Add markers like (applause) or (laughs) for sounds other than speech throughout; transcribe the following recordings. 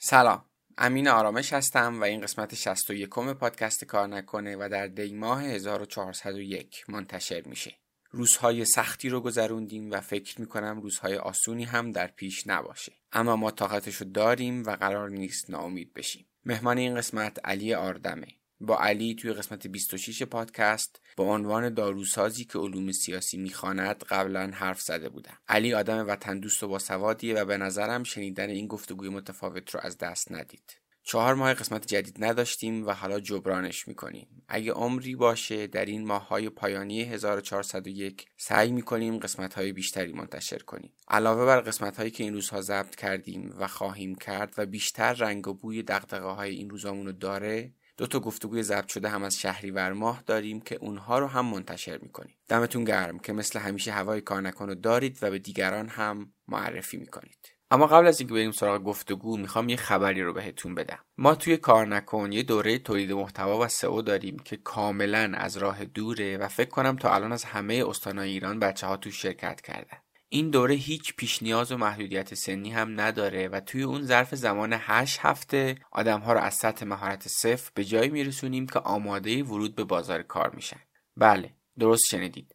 سلام. امین آرامش هستم و این قسمت 61 پادکست کار نکنه و در دی ماه 1401 منتشر میشه. روزهای سختی رو گذروندیم و فکر می‌کنم روزهای آسونی هم در پیش نباشه. اما ما طاقتشو داریم و قرار نیست ناامید بشیم. مهمان این قسمت علی آردمه. با علی توی قسمت 26 پادکست با عنوان داروسازی که علوم سیاسی می‌خواند قبلا حرف زده بودم. علی آدم وطن دوست و باسوادیه و به نظرم شنیدن این گفتگوی متفاوت رو از دست ندید. چهار ماه قسمت جدید نداشتیم و حالا جبرانش می‌کنیم. اگه عمری باشه در این ماه های پایانی 1401 سعی می‌کنیم قسمت های بیشتری منتشر کنیم. علاوه بر قسمت هایی که این روزها ضبط کردیم و خواهیم کرد و بیشتر رنگ و بوی دقدقه های این روزامونو داره دو تا گفتگوی ضبط شده هم از شهریور ماه داریم که اونها رو هم منتشر می‌کنیم. دمتون گرم که مثل همیشه هوای کار نکن دارید و به دیگران هم معرفی می‌کنید. اما قبل از اینکه بریم سراغ گفتگو می‌خوام یه خبری رو بهتون بدم. ما توی کار نکن یه دوره تولید محتوا و سئو داریم که کاملا از راه دوره و فکر کنم تا الان از همه استانهای ایران بچه ها تو شرکت کردن. این دوره هیچ پیش نیاز و محدودیت سنی هم نداره و توی اون ظرف زمان 8 هفته آدم ها رو از سطح مهارت صفر به جایی میرسونیم که آماده ورود به بازار کار میشن. بله درست شنیدید.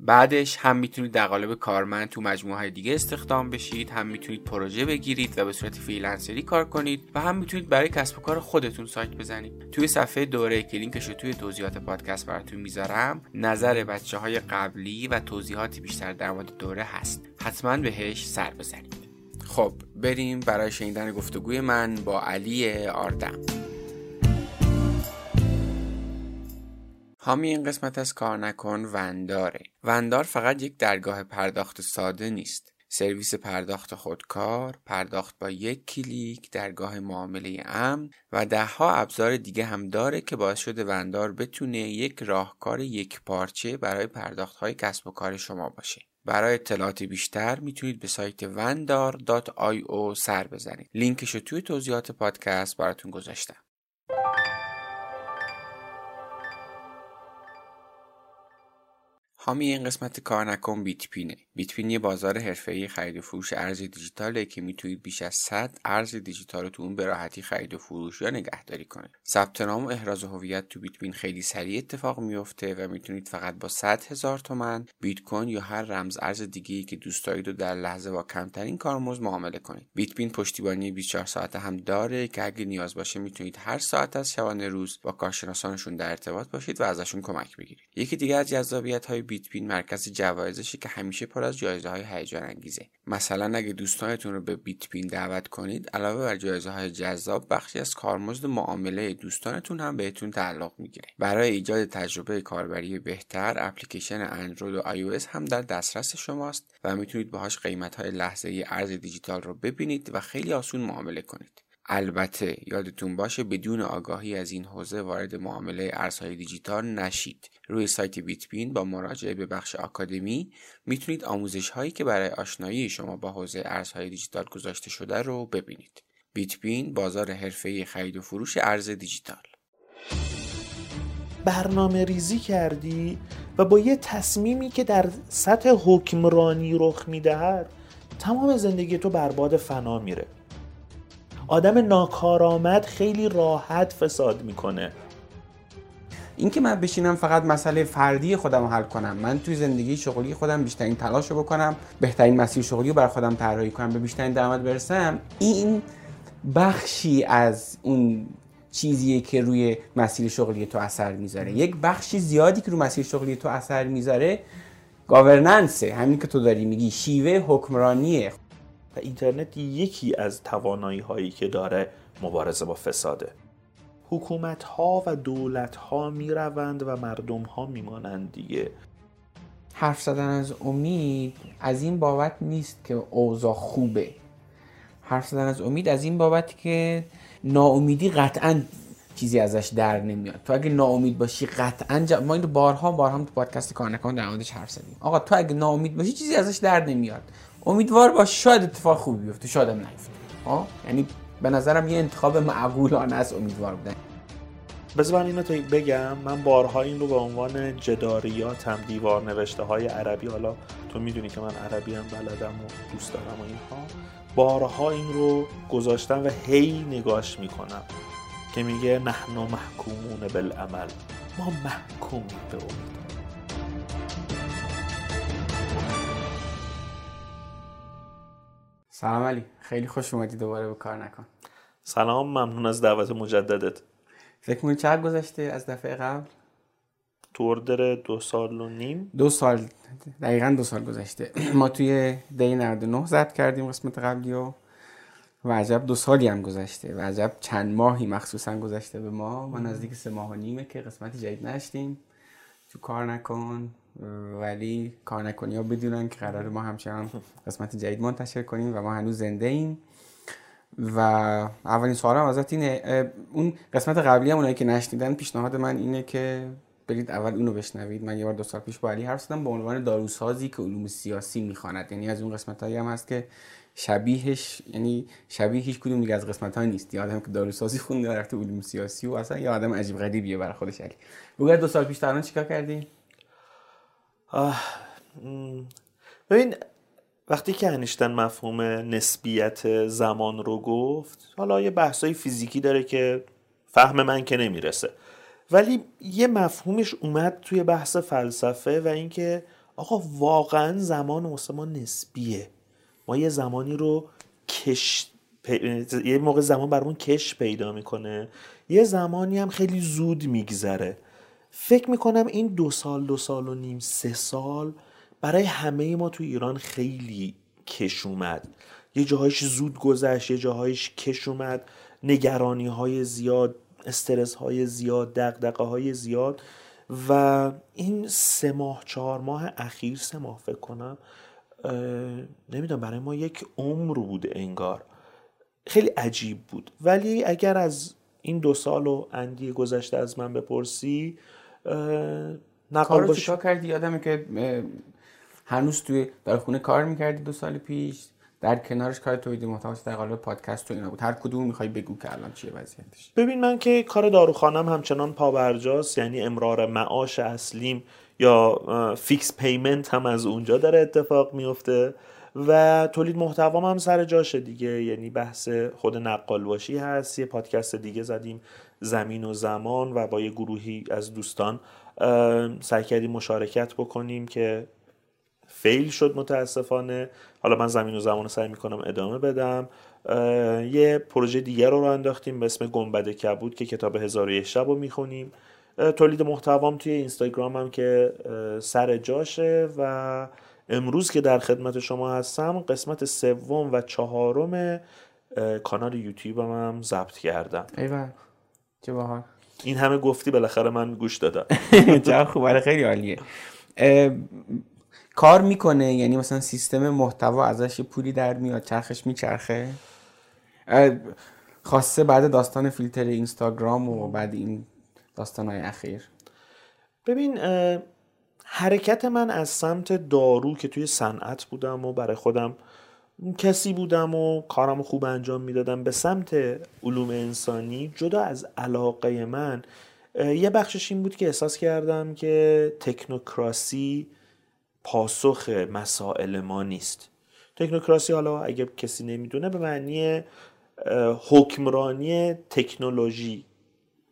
بعدش هم می‌تونید در قالب کارمند تو مجموعه های دیگه استخدام بشید هم می‌تونید پروژه بگیرید و به صورت فریلنسری کار کنید و هم می‌تونید برای کسب و کار خودتون سایت بزنید. توی صفحه دوره که لینکش توی توضیحات پادکست براتون می‌ذارم نظر بچه های قبلی و توضیحاتی بیشتر در مورد دوره هست. حتما بهش سر بزنید. خب بریم برای شنیدن گفتگوی من با علی آردم. حامی این قسمت از کار نکن ونداره وندار فقط یک درگاه پرداخت ساده نیست سرویس پرداخت خودکار، پرداخت با یک کلیک، درگاه معامله امن و دهها ابزار دیگه هم داره که باعث شده وندار بتونه یک راهکار یک پارچه برای پرداخت های کسب و کار شما باشه. برای اطلاعات بیشتر می‌تونید به سایت vendar.io سر بزنید. لینکش رو توی توضیحات پادکست براتون گذاشتم. حامی این قسمت کار نکن بیت پینه بیت پین یه بازار حرفه‌ای خرید و فروش ارز دیجیتاله که می‌تونید بیش از 100 ارز دیجیتال رو تو اون به راحتی خرید و فروش یا نگهداری کنید. ثبت نام و احراز هویت تو بیت پین خیلی سریع اتفاق میفته و می‌تونید فقط با 100 هزار تومن بیت کوین یا هر رمز ارز دیگه ای که دوست دارید و در لحظه با کمترین کارمزد معامله کنید. بیت پین پشتیبانی 24 ساعته هم داره که اگه نیاز باشه می‌تونید هر ساعت از شبانه روز با کارشناسانشون در ارتباط باشید و ازشون کمک بگیرید. یکی دیگه از جذابیت های بیت پین مرکز جوایزشه که همیشه پر از جایزه های هیجان انگیزه مثلا اگه دوستانتون رو به بیت پین دعوت کنید علاوه بر جایزه های جذاب بخشی از کارمزد معامله دوستانتون هم بهتون تعلق می‌گیره. برای ایجاد تجربه کاربری بهتر اپلیکیشن اندروید و آی هم در دسترس شماست و می‌تونید باهاش قیمت های لحظه ارز دیجیتال رو ببینید و خیلی آسون معامله کنید. البته یادتون باشه بدون آگاهی از این حوزه وارد معامله ارزهای دیجیتال نشید. روی سایت بیتبین با مراجعه به بخش آکادمی می‌تونید آموزش هایی که برای آشنایی شما با حوزه ارزهای دیجیتال گذاشته شده رو ببینید. بیتبین بازار حرفه‌ای خرید و فروش ارز دیجیتال. برنامه ریزی کردی و با یه تصمیمی که در سطح حکمرانی رخ می‌دهد تمام زندگی تو برباد فنا میره. آدم ناکارآمد خیلی راحت فساد می‌کنه. اینکه من بشینم فقط مسئله فردی خودم رو حل کنم من توی زندگی شغلی خودم بیشترین تلاش رو بکنم بهترین مسیر شغلی رو بر خودم طراحی کنم به بیشترین درآمد برسم این بخشی از اون چیزیه که روی مسیر شغلی تو اثر می‌ذاره. یک بخشی زیادی که روی مسیر شغلی تو اثر می‌ذاره گاورننسه. همین که تو داری میگی شیوه حکمرانیه. و اینترنت یکی از توانایی هایی که داره مبارزه با فساده. حکومت ها و دولت ها می روند و مردم ها می مانند دیگه. حرف زدن از امید از این بابت نیست که اوضاع خوبه. حرف زدن از امید از این بابت که ناامیدی قطعا چیزی ازش در نمیاد. تو اگه ناامید باشی قطعا جا... ما اینو بارها بارها تو پادکست کار نکن در موردش حرف زدیم. آقا تو اگه ناامید باشی چیزی ازش در نمیاد. امیدوار باش شاید اتفاق خوبی بیفته شاید هم نیفته. ها؟ یعنی به نظرم یه انتخاب معقولانه است امیدوار بودن. بذار من اینو بگم من بارها این رو به عنوان جداریات هم دیوار نوشته های عربی حالا تو می‌دونی که من عربی هم بلدم و دوست دارم و اینها. بارها این رو گذاشتم و هی نگاش می‌کنم که میگه نحن محکومون بالعمل. ما محکوم به امید. سلام علی. خیلی خوش اومدی دوباره به کار نکن. سلام ممنون از دعوت مجددت. فکر می‌کنی چقدر گذشته از دفعه قبل؟ توردر دو سال و نیم. دو سال دقیقا دو سال گذشته. (clears throat) ما توی دی 99 زد کردیم قسمت قبلی و و عجب دو سالی هم گذشته و عجب چند ماهی مخصوصا گذشته به ما. ما نزدیک سه ماه و نیمه که قسمت جدید نشتیم. تو کار نکن. ولی کار نکنی. ها بدونن که قرار ما همچنان قسمت جدید منتشر کنیم و ما هنوز زنده ایم. و اولین سوال هم ازت اینه اون قسمت قبلی هم اونایی که نشنیدن پیشنهاد من اینه که برید اول اونو بشنوید. من یه بار دو سال پیش با علی حرف زدم به عنوان داروسازی که علوم سیاسی می‌خواند. یعنی از اون قسمت هایی هم هست که شبیهش یعنی شبیه هیچ کدوم دیگه از قسمت ها نیست یادم که داروسازی خونده رفته علوم سیاسی و اصلا یه آدم عجیب غریبیه برای خودش. علی بگو دو سال پیش تا چیکار کردی؟ ببین وقتی که انیشتن مفهوم نسبیت زمان رو گفت حالا یه بحثای فیزیکی داره که فهم من که نمی‌رسه. ولی یه مفهومش اومد توی بحث فلسفه و اینکه آقا واقعا زمان واسه ما نسبیه. ما یه زمانی رو کش یه موقع زمان برامون کش پیدا می‌کنه. یه زمانی هم خیلی زود میگذره. فکر می‌کنم این دو سال دو سال و نیم سه سال برای همه ما تو ایران خیلی کش اومد. یه جاهایش زود گذشت یه جاهایش کش اومد. نگرانی های زیاد استرس های زیاد دقدقه های زیاد. و این سه ماه چهار ماه اخیر سه ماه فکر کنم نمی‌دونم برای ما یک عمر بود انگار. خیلی عجیب بود. ولی اگر از این دو سال و اندی گذشته از من بپرسی نقال باش کردی؟ یادمه که هنوز توی داروخونه کار می‌کردی دو سال پیش در کنارش کار تولید محتوا در قالب پادکست و اینا بود. هر کدوم می‌خوای بگو که الان چیه وضعیتش. ببین من که کار داروخانم همچنان پابرجاست یعنی امرار معاش اصلیم یا fix payment هم از اونجا داره اتفاق میفته و تولید محتوام هم سر جاشه دیگه. یعنی بحث خود نقال باشی هست. یه پادکست دیگه زدیم زمین و زمان و با یه گروهی از دوستان سعی کردیم مشارکت بکنیم که فیل شد متاسفانه. حالا من زمین و زمان رو سعی می‌کنم ادامه بدم. یه پروژه دیگر رو رو انداختیم به اسم گنبد کبود که کتاب هزار و یک شب رو می‌خونیم. تولید محتوام توی اینستاگرام هم که سر جاشه و امروز که در خدمت شما هستم قسمت سوم و چهارم کانال یوتیوب هم, ضبط کردم. ایوه چه باحال. این همه گفتی بالاخره من گوش دادم. (laughs) چه خوبه خیلی عالیه. کار می‌کنه یعنی مثلا سیستم محتوا ازش پولی در میاد چرخش میچرخه؟ خاصه بعد داستان فیلتر اینستاگرام و بعد این داستان های اخیر. ببین حرکت من از سمت دارو که توی صنعت بودم و برای خودم کسی بودم و کارم خوب انجام می‌دادم به سمت علوم انسانی جدا از علاقه من یه بخشش این بود که احساس کردم که تکنوکراسی پاسخ مسائل ما نیست. تکنوکراسی حالا اگه کسی نمی‌دونه به معنی حکمرانی تکنولوژی.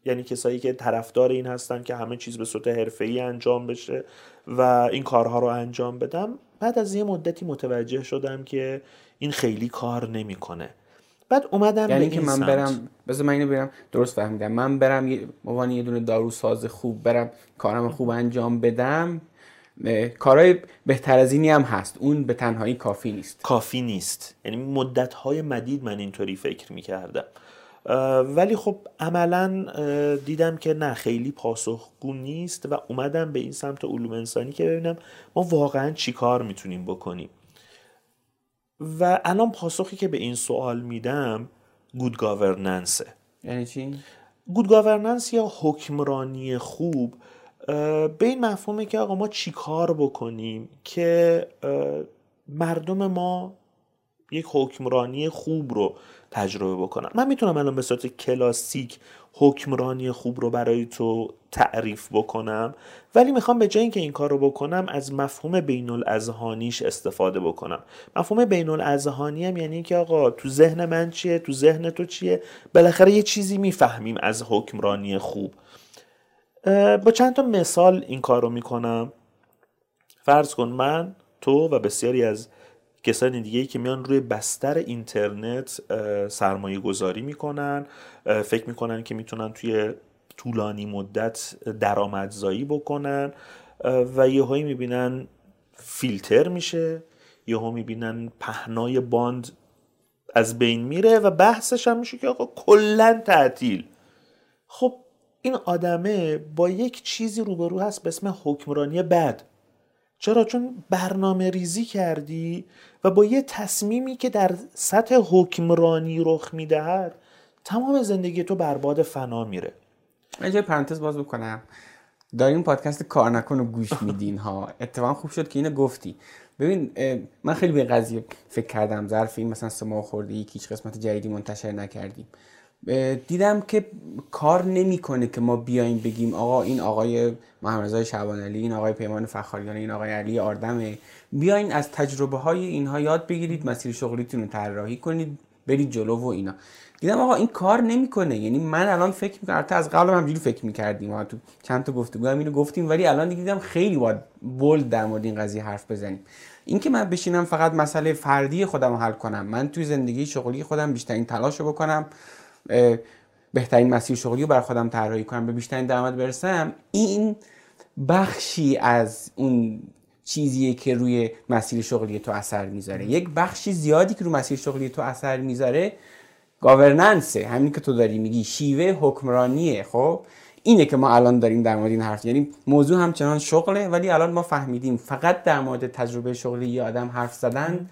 یعنی کسایی که طرفدار این هستن که همه چیز به صورت حرفه‌ای انجام بشه و این کارها رو انجام بدم. بعد از یه مدتی متوجه شدم که این خیلی کار نمی‌کنه. بعد اومدم یعنی که من برم بذار من اینو برم درست فهمیدم. من برم یه یه دونه داروساز خوب برم کارم خوب انجام بدم. کارهای بهتر از اینی هم هست. اون به تنهایی کافی نیست. کافی نیست. یعنی مدت های مدید من اینطوری فکر می‌کردم. ولی خب عملا دیدم که نه خیلی پاسخگو نیست و اومدم به این سمت علوم انسانی که ببینم ما واقعا چی کار می‌تونیم بکنیم و الان پاسخی که به این سوال میدم گود گاورننسه یعنی چی؟ گود گاورننس یا حکمرانی خوب به این مفهومه که آقا ما چیکار بکنیم که مردم ما یک حکمرانی خوب رو تجربه بکنن. من می‌تونم الان به صورت کلاسیک حکمرانی خوب رو برای تو تعریف بکنم ولی می‌خوام به جای اینکه این کار رو بکنم از مفهوم بین الاذهانیش استفاده بکنم. مفهوم بین الاذهانی هم یعنی که آقا تو ذهن من چیه؟ تو ذهن تو چیه؟ بالاخره یه چیزی می‌فهمیم از حکمرانی خوب. با چند تا مثال این کار رو می‌کنم. فرض کن من تو و بسیاری از کسان دیگه ای که میان روی بستر اینترنت سرمایه گذاری می‌کنن فکر می‌کنن که می‌تونن توی طولانی مدت درآمدزایی بکنن و یهویی می‌بینن فیلتر میشه یهو می‌بینن پهنای باند از بین میره و بحثش هم میشه که آقا کلا تعطیل. خب این آدمه با یک چیزی روبرو هست به اسم حکمرانی بد. چرا؟ چون برنامه ریزی کردی و با یه تصمیمی که در سطح حکمرانی رخ می‌دهد تمام زندگی تو برباد فنا میره. یه پرانتز باز بکنم. دارین پادکست کار نکن و گوش میدین ها؟ اتفاقا خوب شد که اینو گفتی. ببین من خیلی به قضیه فکر کردم ظرف این مثلا سه ماه خورده یک هیچ قسمت جدیدی منتشر نکردیم دیدم که کار نمی‌کنه که ما بیایم بگیم آقا این آقای محمد رضا شعبان علی این آقای پیمان فخاریان این آقای علی آردمه. بیاین از تجربه های اینها یاد بگیرید مسیر شغلیتون رو طراحی کنید برید جلو و اینا. دیدم آقا این کار نمی‌کنه. یعنی من الان فکر البته از قبل همجوری فکر می‌کردیم. ما تو چند تا گفتگو هم اینو گفتیم ولی الان دیدم خیلی باید بولد در مورد این قضیه حرف بزنیم. اینکه من بشینم فقط مسئله فردی خودم رو حل کنم من توی زندگی شغلی خودم بیشترین تلاش رو بکنم. بهترین مسیر شغلی رو بر خودم طراحی کنم به بیشترین درآمد برسم این بخشی از اون چیزیه که روی مسیر شغلی تو اثر می‌ذاره. یک بخشی زیادی که روی مسیر شغلی تو اثر می‌ذاره گاورننسه. همین که تو داری میگی شیوه حکمرانیه. خب اینه که ما الان داریم در مورد این حرف یعنی موضوع همچنان شغله ولی الان ما فهمیدیم فقط در مورد تجربه شغلی یه آدم حرف زدن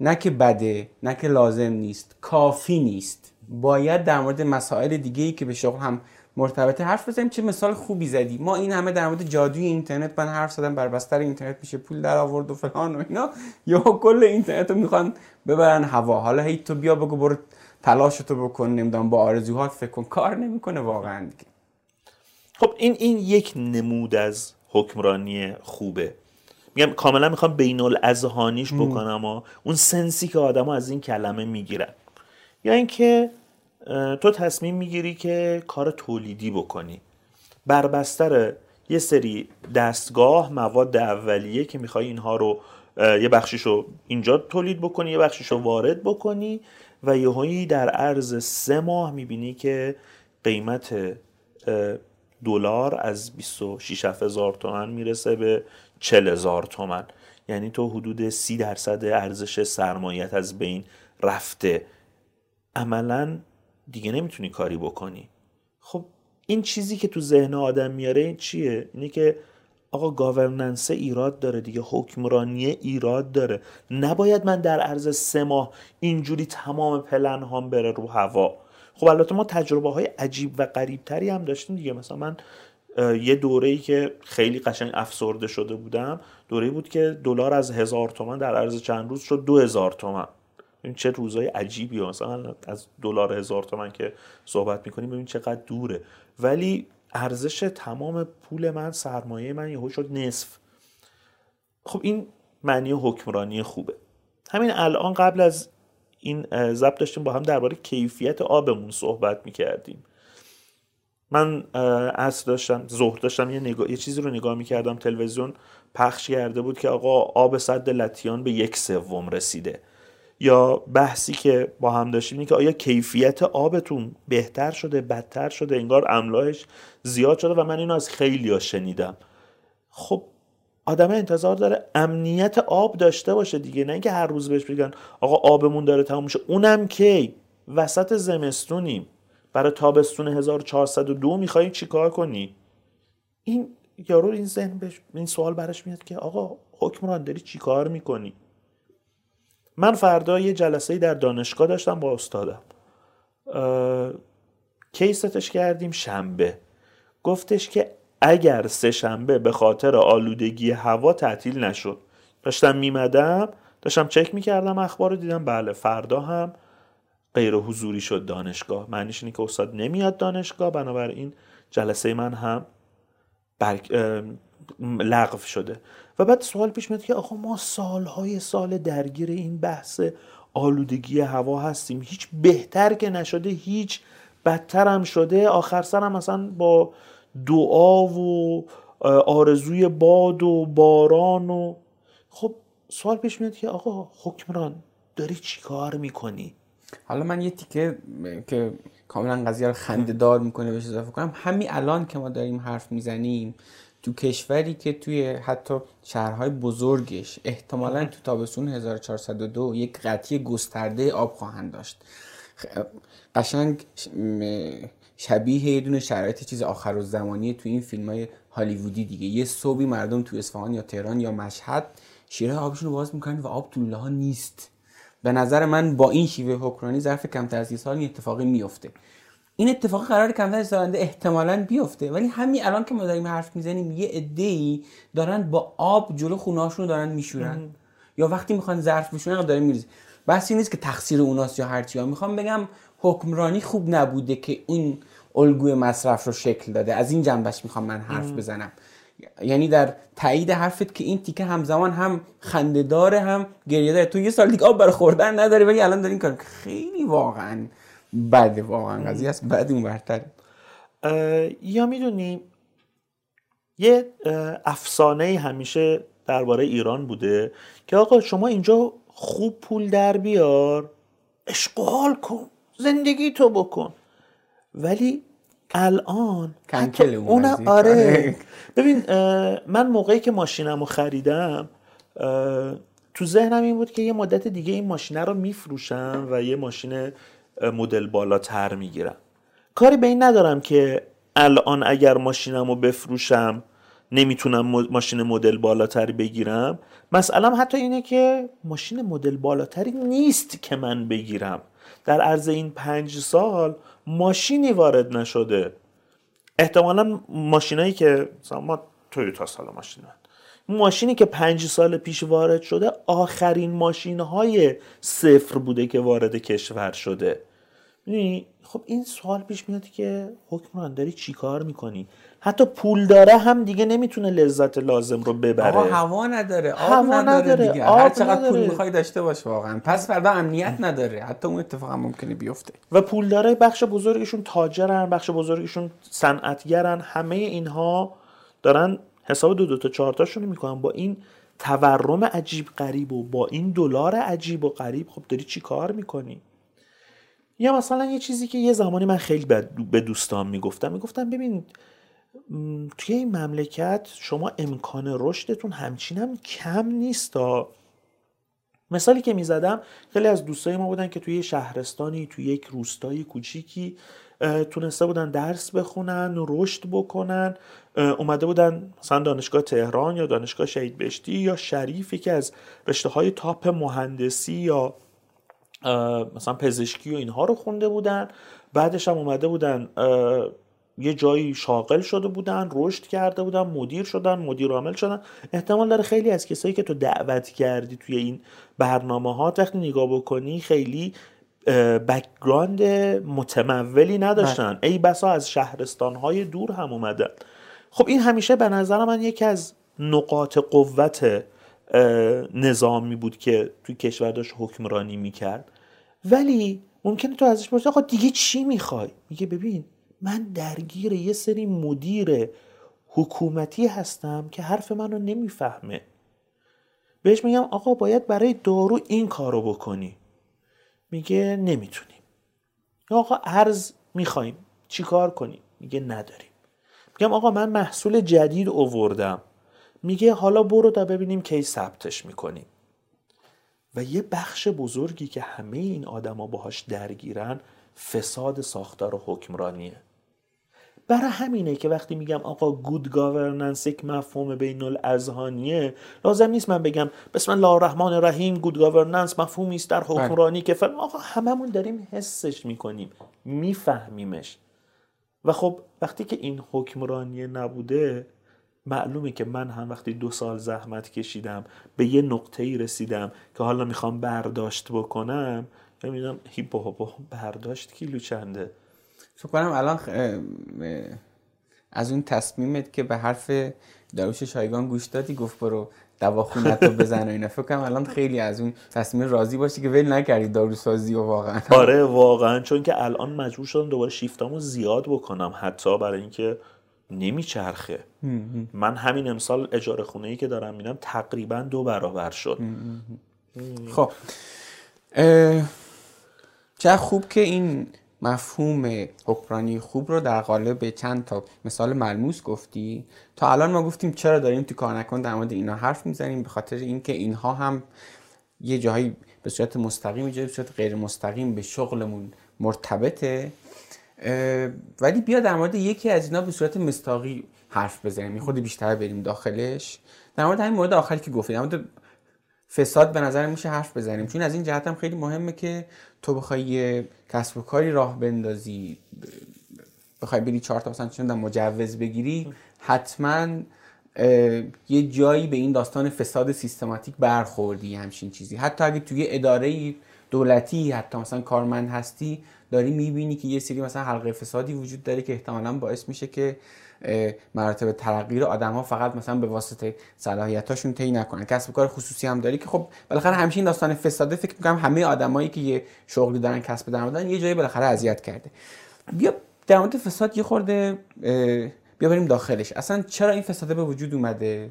نه که بده نه که لازم نیست کافی نیست. باید در مورد مسائل دیگه ای که به شغل هم مرتبطه حرف بزنیم. چه مثال خوبی زدی. ما این همه در مورد جادوی اینترنت من حرف زدم بر بستر اینترنت میشه پول در آورد و فلان و اینا. یا کل اینترنت رو می‌خوان ببرن هوا. حالا هی تو بیا بگو برو تلاشتو بکن نمی‌دونم با آرزوهات فکر کن. کار نمی‌کنه واقعا دیگه. خب این این یک نمود از حکمرانی خوبه. میگم کاملا می‌خوام بین الاذهانیش بکنم و اون سنسی که آدما از این کلمه می‌گیرن. یا اینکه تو تصمیم می‌گیری که کار تولیدی بکنی. بر بستر یه سری دستگاه مواد اولیه که می‌خوای اینها رو یه بخشیشو اینجا تولید بکنی یه بخشیشو وارد بکنی و یهویی در عرض سه ماه می‌بینی که قیمت دلار از 26 هزار تومن می‌رسه به 40 هزار تومن. یعنی تو حدود 30 درصد ارزش سرمایت از بین رفته. عملا دیگه نمی‌تونی کاری بکنی. خب این چیزی که تو ذهن آدم میاره این چیه؟ اینه که آقا گاورننس ایراد داره دیگه حکمرانی ایراد داره. نباید من در عرض سه ماه اینجوری تمام پلن هام بره رو هوا. خب البته ما تجربه های عجیب و غریب تری هم داشتیم دیگه. مثلا من یه دوره ای که خیلی قشنگ افسرده شده بودم دوره بود که دلار از هزار تومن در عرض چند روز شد دو هزار تومن. این چه روزای عجیبی مثلا از دلار هزار تومن که صحبت می‌کنیم ببین چقدر دوره. ولی ارزش تمام پول من سرمایه من یهو شد نصف. خب این معنی حکمرانی خوبه. همین الان قبل از این ضبط داشتیم با هم درباره کیفیت آبمون صحبت می‌کردیم. من اصل داشتم ظهر داشتم یه, نگاه، یه چیزی رو نگاه می‌کردم تلویزیون پخش کرده بود که آقا آب صد لتیان به یک سوم رسیده. یا بحثی که با هم داشتیم اینه که آیا کیفیت آبتون بهتر شده بدتر شده؟ انگار املاحش زیاد شده و من اینو از خیلی ها شنیدم. خب آدم انتظار داره امنیت آب داشته باشه دیگه نه اینکه هر روز بهش بگن آقا آبمون داره تموم میشه. اونم کی؟ وسط زمستونیم. برای تابستون 1402 میخوایی چیکار کنی؟ این یارو این ذهن این سوال براش میاد که آقا حکمران داری چیکار می‌کنی؟ من فردا یه جلسه در دانشگاه داشتم با استادم. کی ستش کردیم؟ شنبه. گفتش که اگر سه شنبه به خاطر آلودگی هوا تعطیل نشد. داشتم میمدم داشتم چک می‌کردم اخبار رو دیدم. بله فردا هم غیر حضوری شد دانشگاه. معنیش اینه که استاد نمیاد دانشگاه بنابراین جلسه من هم لغو شده. و بعد سوال پیش میاد که آقا ما سالهای سال درگیر این بحث آلودگی هوا هستیم. هیچ بهتر که نشده هیچ بدتر هم شده. آخر سرم مثلا با دعا و آرزوی باد و باران و خب سوال پیش میاد که آقا حکمران داری چی کار می‌کنی؟ حالا من یه تیکه که کاملا قضیه رو خنده دار می‌کنه بهش اضافه کنم. همین الان که ما داریم حرف می‌زنیم تو کشوری که توی حتی شهرهای بزرگش احتمالا تو تابستون 1402 یک قطعی گسترده آب خواهند داشت. قشنگ شبیه یه دونه شرایط چیز آخر و زمانی تو این فیلم های هالیوودی دیگه. یه صبحی مردم تو اصفهان یا تهران یا مشهد شیره آبشون رو باز می‌کنن و آب تو ها نیست. به نظر من با این شیوه حکمرانی ظرف کمتر از سال این اتفاقی میفته این اتفاق قرار کمتر از سال احتمالا بیفته. ولی همین الان که ما داریم حرف می‌زنیم یه عده دارن با آب جلو خونهاشون رو دارن میشورن. یا وقتی می‌خوان ظرف بشورن دارن میریزن بحثی نیست که تقصیر اوناست یا هرچی. ها می‌خوام بگم حکمرانی خوب نبوده که این الگوی مصرف رو شکل داده. از این جنبش می‌خوام من حرف بزنم. یعنی در تایید حرفت که این تیکه همزمان هم خندهداره هم گریه داره تو یه سال دیگه آب برای خوردن نداری ولی الان دارین کار خیلی واقعا بده واقعا قضیه است. بعد اون برتر یا می‌دونی یه افسانه همیشه درباره ایران بوده که آقا شما اینجا خوب پول در بیار اشغال کن زندگی تو بکن. ولی الان کنکل اون آره. آره. ببین من موقعی که ماشینم رو خریدم تو ذهنم این بود که یه مدت دیگه این ماشینه رو میفروشم و یه ماشین مدل بالاتر می‌گیرم. کاری به این ندارم که الان اگر ماشینم رو بفروشم نمی‌تونم ماشین مدل بالاتری بگیرم. مسئله حتی اینه که ماشین مدل بالاتری نیست که من بگیرم. در عرض این پنج سال ماشینی وارد نشده. احتمالا ماشینایی که ما تویوتا سال ماشین ماشینی که پنج سال پیش وارد شده آخرین ماشین های صفر بوده که وارد کشور شده. خب این سوال پیش میاد که حکمران داری چی کار می‌کنی؟ حتی پول داره هم دیگه نمی‌تونه لذت لازم رو ببره. آقا هوا نداره. آب هوا نداره, دیگه. هر چقدر پول می‌خوای داشته باش واقعا. پس فردا امنیت نداره. حتی اون اتفاق هم ممکنه بیفته. و پول داره بخش بزرگشون تاجرن بخش بزرگشون صنعتگرن. همه اینها دارن حساب دو دو تا چهار تاشون می‌کنن با این تورم عجیب غریب و با این دلار عجیب و غریب خب داری چی کار می‌کنی؟ یا مثلا یه چیزی که یه زمانی من خیلی به دوستان می‌گفتم. می‌گفتم ببین توی این مملکت شما امکان رشدتون همچین هم کم نیست تا مثالی که می‌زدم خیلی از دوستای ما بودن که توی شهرستانی توی یک روستایی کوچیکی تونسته بودن درس بخونن رشد بکنن. اومده بودن مثلا دانشگاه تهران یا دانشگاه شهید بهشتی یا شریفی که از رشته های top مهندسی یا مثلا پزشکی و اینها رو خونده بودن. بعدش هم اومده بودن یه جایی شاغل شده بودن رشد کرده بودن مدیر شدن مدیر عامل شدن. احتمال داره خیلی از کسایی که تو دعوت کردی توی این برنامه ها وقتی نگاه بکنی خیلی background متمولی نداشتن. بله. ای بسا از شهرستان های دور هم اومدن خب این همیشه به نظر من یکی از نقاط قوت نظامی بود که توی کشور داشت حکمرانی می‌کرد. ولی ممکنه تو ازش بپرسی آقا دیگه چی می‌خوای؟ میگه ببین من درگیر یه سری مدیر حکومتی هستم که حرف منو نمی‌فهمه. بهش میگم آقا باید برای دارو این کارو بکنی. میگه نمی‌تونیم. آقا ارز می‌خوایم. چیکار کنیم؟ میگه نداریم. میگم آقا من محصول جدید اووردم میگه حالا برو تا ببینیم کی ثبتش می‌کنیم. و یه بخش بزرگی که همه این آدما باهاش درگیرن فساد ساختار و حکمرانیه. برای همینه که وقتی میگم آقا گود گاورننس یک مفهوم بین الاذهانیه لازم نیست من بگم بسم الله الرحمن الرحیم گود گاورننس مفهومی است در بله. حکمرانی که فلان آقا هممون داریم حسش می‌کنیم میفهمیمش و خب وقتی که این حکمرانی نبوده معلومه که من هم وقتی دو سال زحمت کشیدم به یه نقطه ای رسیدم که حالا می‌خوام برداشت بکنم و می‌دونم هی بابا برداشت کیلو چنده فکر کنم الان از اون تصمیمت که به حرف داروش شایگان گوش دادی گفت برو دواخونت رو بزن و اینا. فکر کنم الان خیلی از اون تصمیم راضی باشی که ول نکردی داروسازی و واقعا. آره واقعا چون که الان مجبور شدم دوباره شیفتامو زیاد بکنم حتی برای اینکه نمیچرخه. من همین امسال اجاره خونه ای که دارم میدم تقریبا دو برابر شد. خب چه خوب که این مفهوم حکمرانی خوب رو در قالب چند تا مثال ملموس گفتی؟ تا الان ما گفتیم چرا داریم تو کار نکن در مورد اینا حرف می‌زنیم به خاطر اینکه اینها هم یه جاهایی به صورت مستقیم جایی به صورت غیر مستقیم به شغلمون مرتبطه. ولی بیا در مورد یکی از اینا به صورت مستاقی حرف بزنیم. خود بیشتر بریم داخلش. در مورد همین مورد آخری که گفتی در مورد فساد به نظر میشه حرف بزنیم. چون از این جهت هم خیلی مهمه که تو بخوای یه کسب و کاری راه بندازی بخوای بری چهار تا مثلا چند مجوز بگیری حتما یه جایی به این داستان فساد سیستماتیک برخوردی همچین چیزی. حتی اگه توی اداره دولتی حتی مثلا کارمند هستی داری می‌بینی که یه سری مثلا حلقه فسادی وجود داره که احتمالا باعث میشه که مراتب ترقی رو آدم ها فقط مثلا به واسطه صلاحیتاشون طی نکنن. کسب کار خصوصی هم داری که خب بالاخره همیشه این داستان فساده فکر می‌کنم همه آدمایی که یه شغلی دارن کسب درآمد یه جایی بالاخره اذیت کرده. بیا در مورد فساد یه خورده بیا بریم داخلش. اصلا چرا این فساده به وجود اومده؟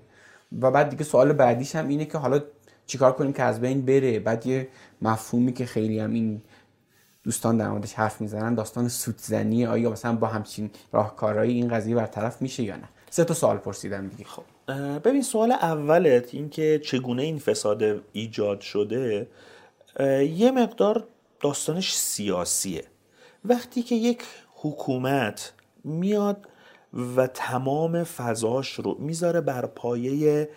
و بعد دیگه سوال بعدیش هم اینه که حالا چیکار کنیم که از بین بره؟ بعد یه مفهومی که خیلی هم این دوستان در موردش حرف می‌زنن داستان سودزنی آیا مثلا با همچین راهکارهایی این قضیه برطرف میشه یا نه؟ سه تا سوال پرسیدم دیگه. خب ببین سوال اولت این که چگونه این فساد ایجاد شده یه مقدار داستانش سیاسیه. وقتی که یک حکومت میاد و تمام فضاش رو می‌ذاره بر پایه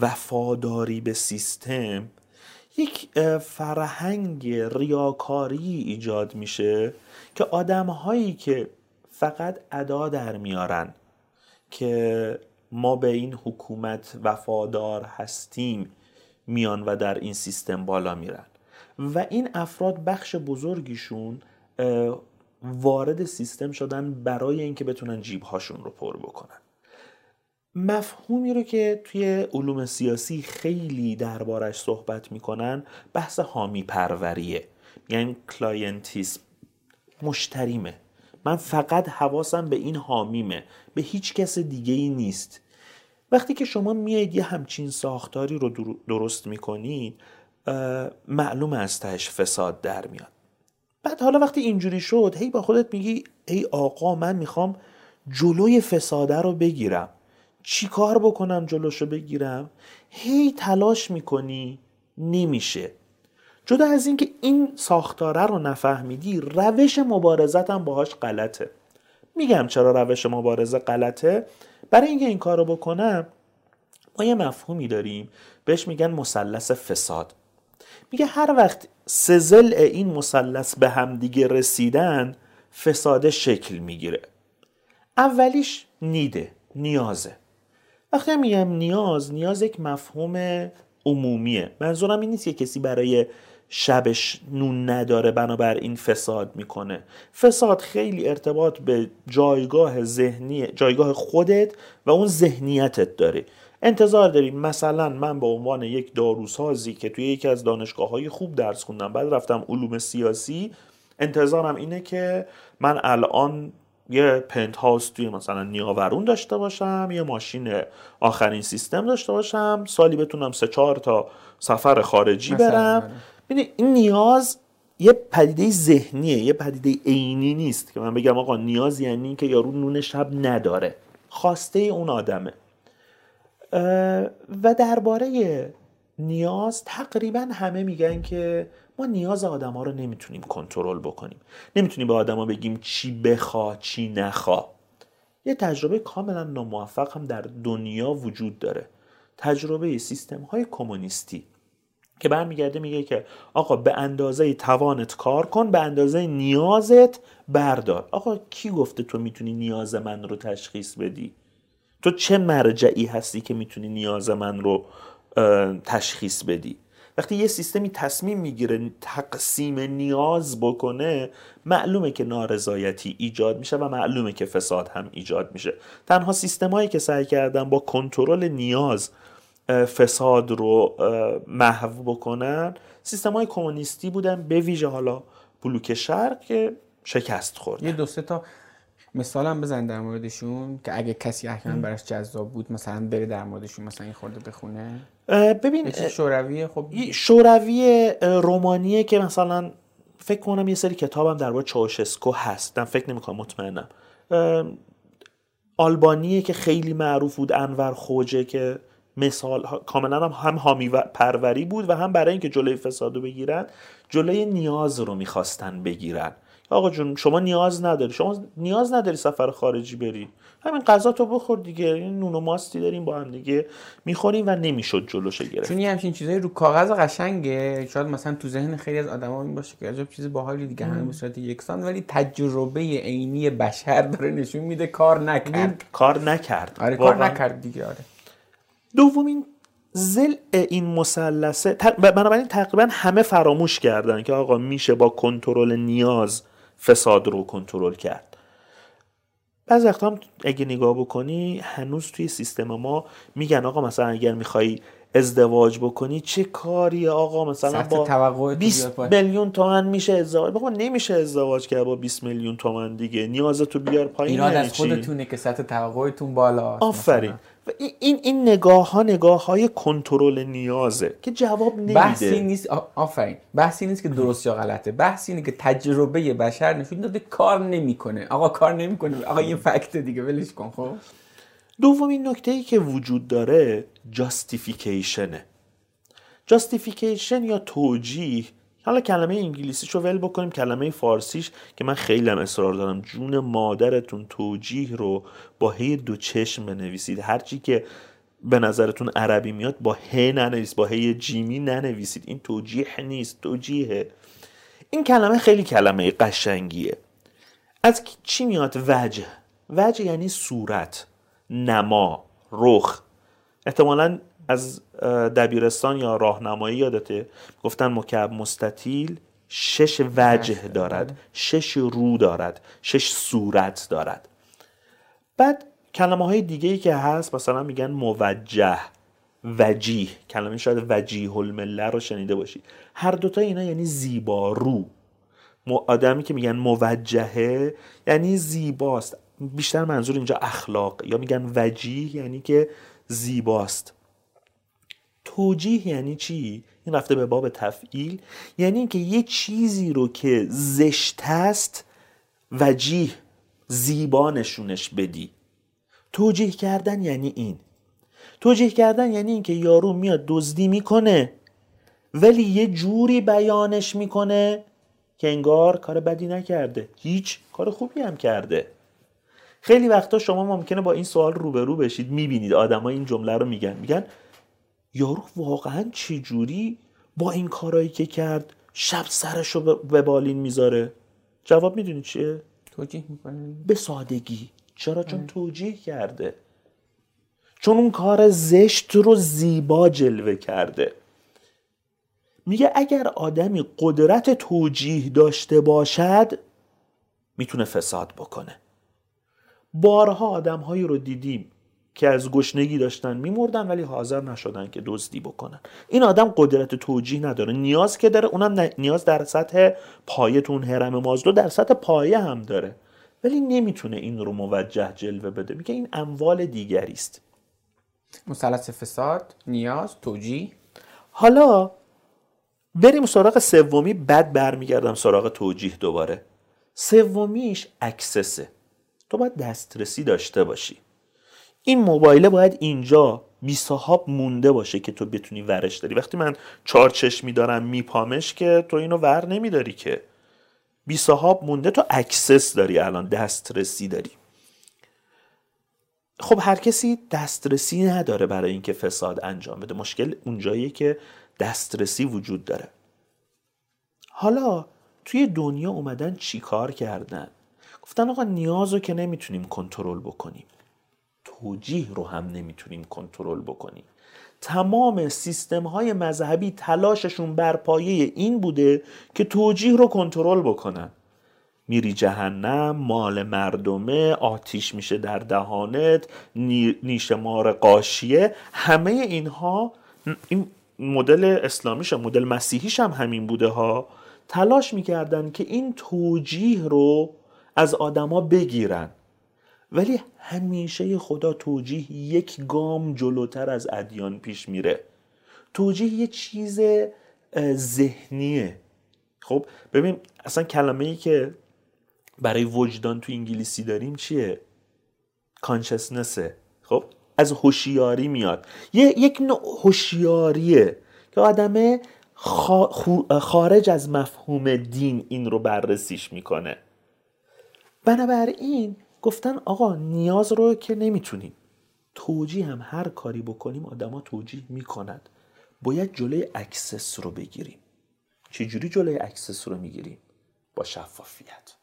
وفاداری به سیستم یک فرهنگ ریاکاری ایجاد میشه که آدم هایی که فقط ادا در میارن که ما به این حکومت وفادار هستیم میان و در این سیستم بالا میرن. و این افراد بخش بزرگیشون وارد سیستم شدن برای اینکه بتونن جیب هاشون رو پر بکنن. مفهومی رو که توی علوم سیاسی خیلی دربارش صحبت می‌کنن بحث حامی پروریه یعنی clientelism. مشتریمه. من فقط حواسم به این حامیمه. به هیچ کس دیگه ای نیست. وقتی که شما میایید یه همچین ساختاری رو درست می‌کنید معلوم از تهش فساد در میاد. بعد حالا وقتی اینجوری شد هی با خودت میگی ای آقا من می‌خوام جلوی فساده رو بگیرم. چی کار بکنم جلوشو بگیرم؟ هی تلاش می‌کنی نمیشه. جدا از اینکه این ساختاره رو نفهمیدی روش مبارزت هم باهاش غلطه. میگم چرا روش مبارزه غلطه؟ برای اینکه این کار رو بکنم ما یه مفهومی داریم. بهش میگن مثلث فساد. میگه هر وقت سزل این مثلث به هم دیگه رسیدن فساد شکل می‌گیره. اولیش نیده نیازه. وقتی میگم نیاز نیاز یک مفهوم عمومیه. منظورم این نیست که کسی برای شبش نون نداره بنابراین فساد می‌کنه. فساد خیلی ارتباط به جایگاه ذهنی جایگاه خودت و اون ذهنیتت داره. انتظار داریم مثلا من به عنوان یک داروسازی که توی یکی از دانشگاه های خوب درس خوندم بعد رفتم علوم سیاسی انتظارم اینه که من الان یه پنت هاوس توی مثلا نیاورون داشته باشم یه ماشین آخرین سیستم داشته باشم سالی بتونم سه چهار تا سفر خارجی برم. ببین این نیاز یه پدیده ذهنیه یه پدیده عینی نیست که من بگم آقا نیاز یعنی که یارو نون شب نداره. خواسته اون آدمه. و درباره نیاز تقریبا همه میگن که نیاز آدم ها رو نمی‌تونیم کنترل بکنیم. نمی‌تونیم به آدما بگیم چی بخوا چی نخوا. یه تجربه کاملا ناموفق هم در دنیا وجود داره. تجربه سیستم های کمونیستی. که برمیگرده میگه که آقا به اندازه توانت کار کن به اندازه نیازت بردار. آقا کی گفته تو می‌تونی نیاز من رو تشخیص بدی؟ تو چه مرجعی هستی که می‌تونی نیاز من رو تشخیص بدی؟ وقتی یه سیستمی تصمیم می‌گیره تقسیم نیاز بکنه معلومه که نارضایتی ایجاد میشه و معلومه که فساد هم ایجاد میشه. تنها سیستمایی که سعی کردن با کنترل نیاز فساد رو محو بکنن سیستم های کمونیستی بودن به ویژه حالا بلوک شرق که شکست خورد یه دو تا مثالم بزن در موردشون که اگه کسی احیانا براش جذاب بود مثلا بره در موردشون مثلا این خورده بخونه. ببین شوروی خب شوروی رومانیه که مثلا فکر کنم یه سری کتابم در مورد چاوشسکو هست. من فکر نمی‌کنم مطمئنم. آلبانیه که خیلی معروف بود انور خوجه که مثال کاملا هم هم حامی پروری بود و هم برای اینکه جلوی فساد رو بگیرن جلوی نیاز رو می‌خواستن بگیرن. آقا جون شما نیاز نداری. شما نیاز نداری سفر خارجی بری. همین غذا تو بخور دیگه. این نون و ماستی داریم با هم دیگه می‌خوریم و نمی‌شد جلوشو گرفت. چون همچین چیزایی رو کاغذ قشنگه. شاید مثلا تو ذهن خیلی از آدما این باشه که عجب چیز باحالی دیگه. همه به صورت یکسان. ولی تجربه عینی بشر داره نشون میده کار نکرد. کار نکرد. آره کار نکرد دیگه آره. دومین زل این مثلثه بنابراین تقریبا همه فراموش کردن که آقا میشه با کنترل نیاز فساد رو کنترل کرد. بعضی وقتا هم اگه نگاه بکنی هنوز توی سیستم ما میگن آقا مثلا اگر می‌خوای ازدواج بکنی چه کاری آقا؟ مثلا با 20 میلیون تومن میشه ازدواج؟ بابا نمیشه ازدواج کرد با 20 میلیون تومن دیگه. نیازتو بیار پایین ایراد از خودتونه که سطح توقعتون بالا آفرین. و این این نگاه ها نگاه های کنترل نیازه که جواب نمیده. بحثی نیست آفرین. بحثی نیست که درست یا غلطه. بحثی اینه که تجربه بشر نشون داده کار نمی‌کنه. آقا کار نمی‌کنه. آقا این فکت دیگه ولش کن خب؟ دومین نکته ای که وجود داره جاستیفیکیشنه جاستیفیکیشن یا توجیه حالا کلمه انگلیسیشو ول بکنیم. کلمه فارسیش که من خیلی هم اصرار دارم. جون مادرتون توجیه رو با هی دو چشم بنویسید. هرچی که به نظرتون عربی میاد با ه ننویسید با هی جیمی ننویسید. این توجیه نیست توجیهه. این کلمه خیلی کلمه قشنگیه. از چی میاد؟ وجه. وجه یعنی صورت نما رخ. احتمالا از دبیرستان یا راهنمایی یادته؟ گفتن مکعب مستطیل شش وجه دارد. شش رو دارد. شش صورت دارد. بعد کلمه های دیگه ای که هست مثلا میگن موجه وجیه. کلمه شاید وجیه المله رو شنیده باشی. هر دوتا اینا یعنی زیبا رو. آدمی که میگن موجهه یعنی زیباست. بیشتر منظور اینجا اخلاق. یا میگن وجیه یعنی که زیباست. توجیه یعنی چی؟ این رفته به باب تفعیل. یعنی اینکه یه چیزی رو که زشت است وجیه زیبا نشونش بدی. توجیه کردن یعنی این. توجیه کردن یعنی اینکه یارو میاد دزدی می‌کنه ولی یه جوری بیانش می‌کنه که انگار کار بدی نکرده. هیچ کار خوبی هم کرده. خیلی وقتا شما ممکنه با این سوال روبرو بشید. می‌بینید آدما این جمله رو میگن. میگن یارو واقعا چی جوری با این کارایی که کرد شب سرش رو به بالین می‌ذاره؟ جواب می‌دونی چیه؟ توجیه می‌کنه به سادگی. چرا؟ چون توجیه کرده. چون اون کار زشت رو زیبا جلوه کرده. میگه اگر آدمی قدرت توجیه داشته باشد می‌تونه فساد بکنه. بارها آدمهایی رو دیدیم که از گشنگی داشتن میمردن ولی حاضر نشدن که دزدی بکنن. این آدم قدرت توجیه نداره. نیاز که داره اونم نیاز در سطح پایه تون هرم مازلو در سطح پایه هم داره. ولی نمی‌تونه این رو موجه جلوه بده. میگه این اموال دیگری است. مثلث فساد نیاز توجیه. حالا بریم سراغ سومی بعد برمیگردم سراغ توجیه دوباره. سومیش access ه. تو باید دسترسی داشته باشی. این موبایله باید اینجا بی صاحب مونده باشه که تو بتونی ورش داری. وقتی من چهار چشمی دارم میپامش که تو اینو ور نمیداری که. بی صاحب مونده تو access داری الان دسترسی داری. خب هر کسی دسترسی نداره برای اینکه فساد انجام بده. مشکل اونجاییه که دسترسی وجود داره. حالا توی دنیا اومدن چیکار کردن؟ گفتن آقا نیاز که نمی‌تونیم کنترل بکنیم. توجیه رو هم نمی‌تونیم کنترل بکنیم. تمام سیستم های مذهبی تلاششون بر پایه این بوده که توجیه رو کنترل بکنن. میری جهنم مال مردمه آتیش میشه در دهانت نیش مار قاشیه. همه اینها این مدل اسلامیش مدل مسیحیش هم همین بوده ها. تلاش می‌کردن که این توجیه رو از آدما بگیرن. ولی همیشه خدا توجیه یک گام جلوتر از ادیان پیش میره. توجیه یه چیز ذهنیه. خب ببین اصلا کلمه ای که برای وجدان تو انگلیسی داریم چیه؟ conscience ه خب از هوشیاری میاد. یه یک نوع هوشیاریه که آدمه خارج از مفهوم دین این رو بررسیش می‌کنه. بنابراین گفتن آقا نیاز رو که نمی‌تونیم. توجیه هم هر کاری بکنیم آدما توجیه می‌کنند. باید جلوی access رو بگیریم. چجوری جلوی access رو می‌گیریم؟ با شفافیت.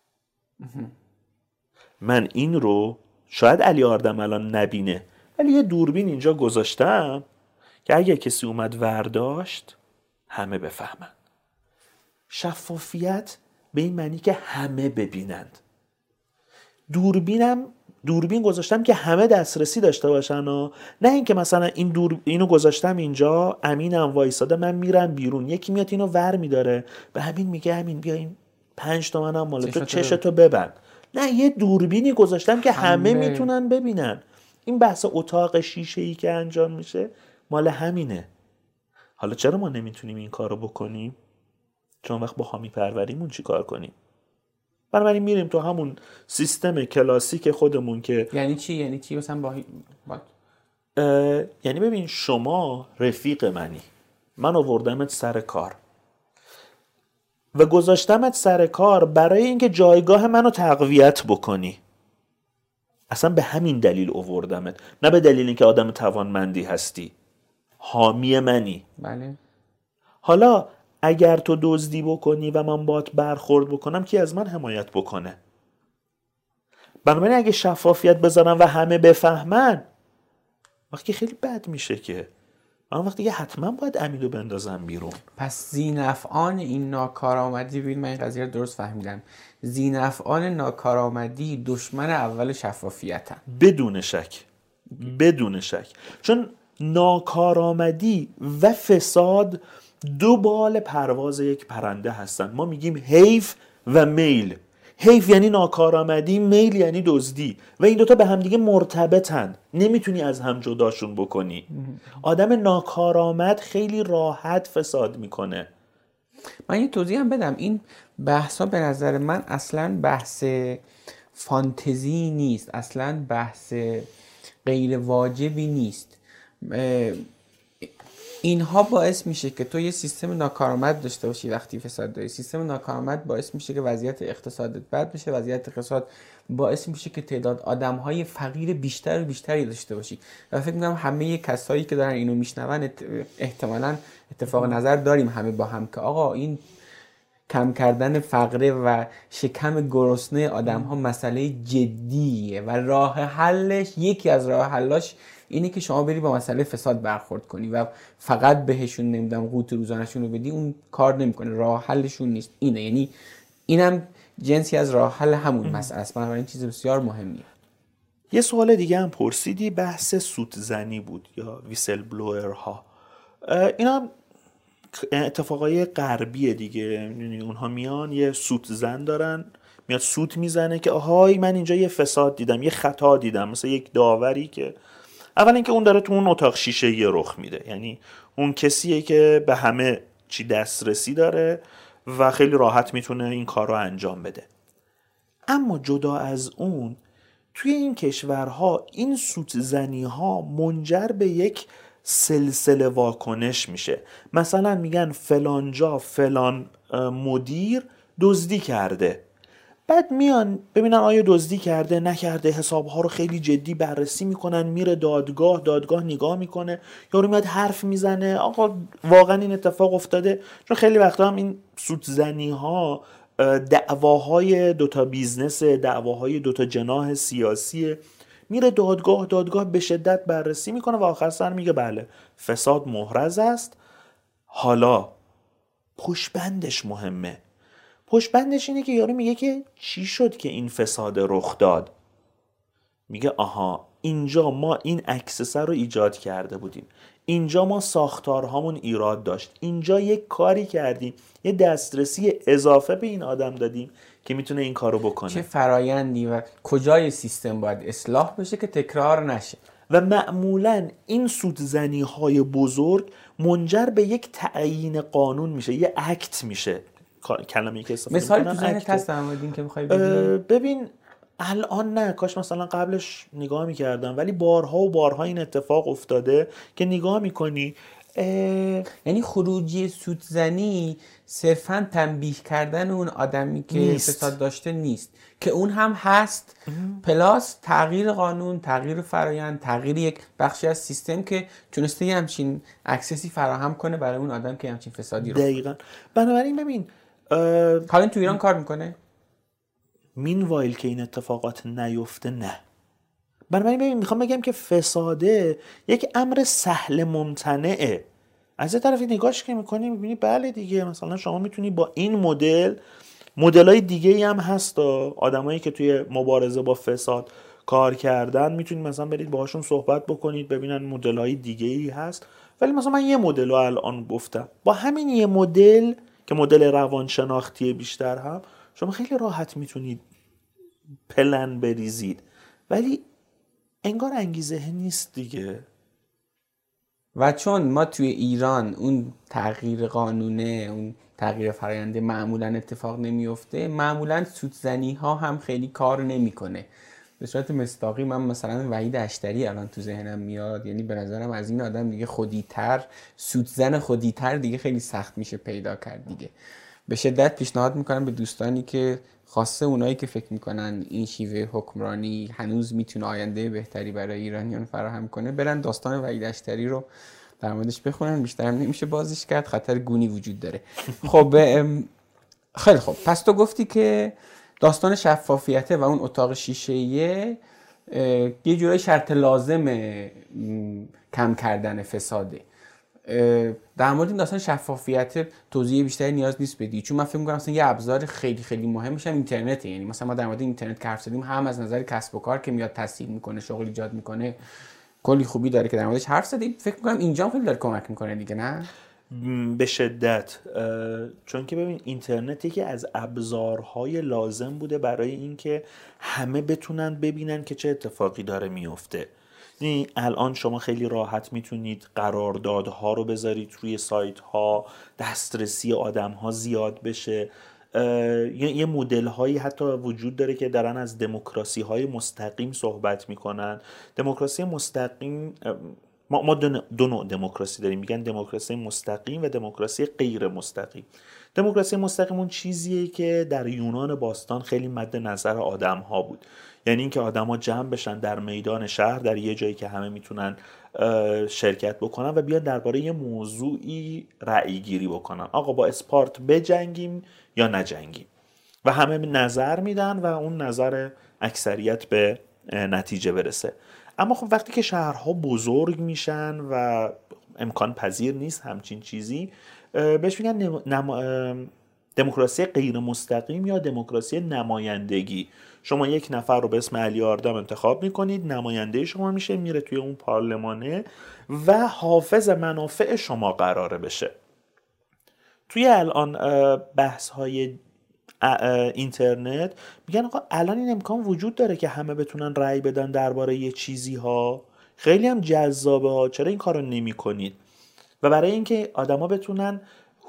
من این رو شاید علی آردم الان نبینه ولی یه دوربین اینجا گذاشتم که اگه کسی اومد ورداشت همه بفهمن. شفافیت به این معنی که همه ببینند. دوربینم دوربین گذاشتم که همه دسترسی داشته باشن و نه اینکه مثلا این دور اینو گذاشتم اینجا امینم وایساده من میرم بیرون یکی میاد اینو ور میداره. به همین میگه همین بیا این پنج تومنم مال تو چشتو ببند. نه یه دوربینی گذاشتم که همه, همه. می‌تونن ببینن. این بحث اتاق شیشه ای که انجام میشه مال همینه. حالا چرا ما نمی‌تونیم این کارو بکنیم؟ چون وقت با حامی پروریمون چی کار کنیم؟ بنابراین میریم تو همون سیستم کلاسیک خودمون که یعنی چی؟ یعنی چی؟ مثلا با, یعنی ببین شما رفیق منی. من آوردمت سر کار. و گذاشتمت سر کار برای اینکه جایگاه منو تقویت بکنی. اصلا به همین دلیل اووردمت نه به دلیل اینکه آدم توانمندی هستی. حامی منی. بله. حالا اگر تو دزدی بکنی و من بات برخورد بکنم کی از من حمایت بکنه؟ بنابراین اگه شفافیت بذارم و همه بفهمن وقتی خیلی بد میشه که. من وقتی حتما باید امیدو بندازم بیرون. پس زینفعان این ناکارآمدی ببین من این قضیه رو درست فهمیدم. زینفعان ناکارآمدی دشمن اول شفافیتن. بدون شک. بدون شک. چون ناکارآمدی و فساد دو بال پرواز یک پرنده هستن. ما میگیم حیف و میل. حیف یعنی ناکارآمدی میل یعنی دزدی. و این دوتا به همدیگه مرتبطن. نمی‌تونی از هم جداشون بکنی. آدم ناکارآمد خیلی راحت فساد می‌کنه. من یه توضیح هم بدم. این بحث به نظر من اصلا بحث فانتزی نیست. اصلا بحث غیر واجبی نیست. اینها باعث میشه که تو یه سیستم ناکارآمد داشته باشی وقتی فساد داری. سیستم ناکارآمد باعث میشه که وضعیت اقتصادت بد بشه. وضعیت اقتصاد باعث میشه که تعداد آدم های فقیر بیشتر و بیشتری داشته باشی. و فکر می‌کنم همه کسایی که دارن اینو میشنون احتمالا اتفاق نظر داریم همه با هم که آقا این کم کردن فقره و شکم گرسنه آدم ها مسئله جدیه و راه حلش یکی از راه حلاش اینه که شما بری با مسئله فساد برخورد کنی و فقط بهشون نمیدم قوت روزانشون رو بدی اون کار نمی‌کنه. راه حلشون نیست. اینه. یعنی اینم جنسی از راه حل همون مسئله است. بنابراین چیز بسیار مهمیه. یه سوال دیگه هم پرسیدی. بحث سوت زنی بود یا ویسل بلوئر ها اینا اتفاقای غربیه دیگه. یعنی اونها میان یه سوت زن دارن. میاد سوت می‌زنه که آهای من اینجا یه فساد دیدم یه خطا دیدم. مثل یک داوری که اول اینکه اون داره تو اون اتاق شیشه یه رخ میده. یعنی اون کسیه که به همه چی دسترسی داره و خیلی راحت می‌تونه این کار رو انجام بده. اما جدا از اون توی این کشورها این سوت زنی ها منجر به یک سلسله واکنش میشه. مثلا میگن فلانجا فلان مدیر دزدی کرده. بعد میان ببینن آیا دزدی کرده نکرده حسابها رو خیلی جدی بررسی می‌کنن میره دادگاه دادگاه نگاه می‌کنه یارو میاد حرف می‌زنه. آقا واقعا این اتفاق افتاده. چون خیلی وقتا هم این سودزنی ها دعواهای دوتا بیزنس دعواهای دوتا جناح سیاسی میره دادگاه دادگاه به شدت بررسی می‌کنه و آخر سر میگه بله فساد محرز است. حالا پشت‌بندش مهمه. پشت‌بندش اینه که یارو میگه که چی شد که این فساد رخ داد؟ میگه آها اینجا ما این access ه رو ایجاد کرده بودیم. اینجا ما ساختارهامون ایراد داشت. اینجا یک کاری کردیم. یه دسترسی اضافه به این آدم دادیم که می‌تونه این کارو بکنه. چه فرایندی و کجای سیستم باید اصلاح بشه که تکرار نشه؟ و معمولا این سودزنی های بزرگ منجر به یک تعیین قانون میشه یه اکت میشه. کلمه که استفاده مثال تو ذهنت هست که می‌خوای ببین الان نه. کاش مثلا قبلش نگاه می‌کردم. ولی بارها و بارها این اتفاق افتاده که نگاه می‌کنی. یعنی خروجی سوت‌زنی صرفا تنبیه کردن اون آدمی که فساد داشته نیست. که اون هم هست. plus تغییر قانون تغییر فرایند تغییر یک بخشی از سیستم که تونسته یه همچین access ی فراهم کنه برای اون آدم که همچین فسادی رو دقیقا. بنابراین ببین حالا تو ایران کار می‌کنه؟ meanwhile که این اتفاقات نیفته نه. بنابراین ببین می‌خوام بگم که فساده یک امر سهل ممتنعه. از یه طرفی نگاش که می‌کنی می‌بینی بله دیگه مثلا شما می‌تونی با این مدل مدل های دیگه ای هم هست آدمایی که توی مبارزه با فساد کار کردن می‌تونید مثلا برید باهاشون صحبت بکنید ببینن مدل های دیگه ای هست. ولی مثلا من یه مدل رو الان گفتم. با همین یه مدل که مدل روانشناختی بیشتر هم شما خیلی راحت می‌تونید پلن بریزید. ولی انگار انگیزه نیست دیگه. و چون ما توی ایران اون تغییر قانونه اون تغییر فراینده معمولا اتفاق نمیفته معمولا سودزنی ها هم خیلی کار نمی‌کنه. به صورت مستاقی من مثلا وحید اشتری الان تو ذهنم میاد. یعنی به نظرم از این آدم دیگه خودیتر سودزن خودیتر دیگه خیلی سخت میشه پیدا کرد دیگه. به شدت پیشنهاد می‌کنم به دوستانی که خاصه اونایی که فکر می‌کنن این شیوه حکمرانی هنوز می‌تونه آینده بهتری برای ایرانیان فراهم کنه برن داستان وحید اشتری رو در موردش بخونن. بیشتر نمیشه بازش کرد خطر گونی وجود داره. خب خیلی خب پس تو گفتی که داستان شفافیته و اون اتاق شیشه یه جورای شرط لازم کم کردن فساده. در مورد این داستان شفافیت توضیح بیشتری نیاز نیست بدی. چون من فکر می‌کنم مثلا یه ابزار خیلی خیلی مهمش هم اینترنته. یعنی مثلا ما در مورد اینترنت که حرف زدیم هم از نظر کسب و کار که میاد تسهیل می‌کنه شغل ایجاد می‌کنه کلی خوبی داره که در موردش حرف زدیم. فکر می‌کنم اینجا خیلی داره کمک می‌کنه دیگه نه؟ به شدت. چون که ببین اینترنت یکی از ابزارهای لازم بوده برای اینکه همه بتونن ببینن که چه اتفاقی داره میفته. یعنی الان شما خیلی راحت می‌تونید قراردادها رو بذارید روی سایت ها دسترسی آدم ها زیاد بشه. یه مدل هایی حتی وجود داره که دارن از دموکراسی های مستقیم صحبت می‌کنن. دموکراسی مستقیم ما, ما دو نوع دموکراسی داریم. میگن دموکراسی مستقیم و دموکراسی غیر مستقیم. دموکراسی مستقیم اون چیزیه که در یونان باستان خیلی مد نظر آدم ها بود. یعنی اینکه آدما جمع بشن در میدان شهر در یه جایی که همه می‌تونن شرکت بکنن و بیان درباره یه موضوعی رأی گیری بکنن. آقا با اسپارت بجنگیم یا نجنگیم؟ و همه نظر میدن و اون نظر اکثریت به نتیجه برسه. اما خب وقتی که شهرها بزرگ میشن و امکان پذیر نیست همچین چیزی بهش میگن دموکراسی غیر مستقیم یا دموکراسی نمایندگی. شما یک نفر رو به اسم علی آردم انتخاب می‌کنید نماینده شما میشه میره توی اون پارلمانه و حافظ منافع شما قراره بشه. توی الان بحث های اینترنت میگن آقا الان این امکان وجود داره که همه بتونن رأی بدن درباره یه چیزی ها خیلی هم جذابه ها. چرا این کارو نمی کنید و برای اینکه آدما بتونن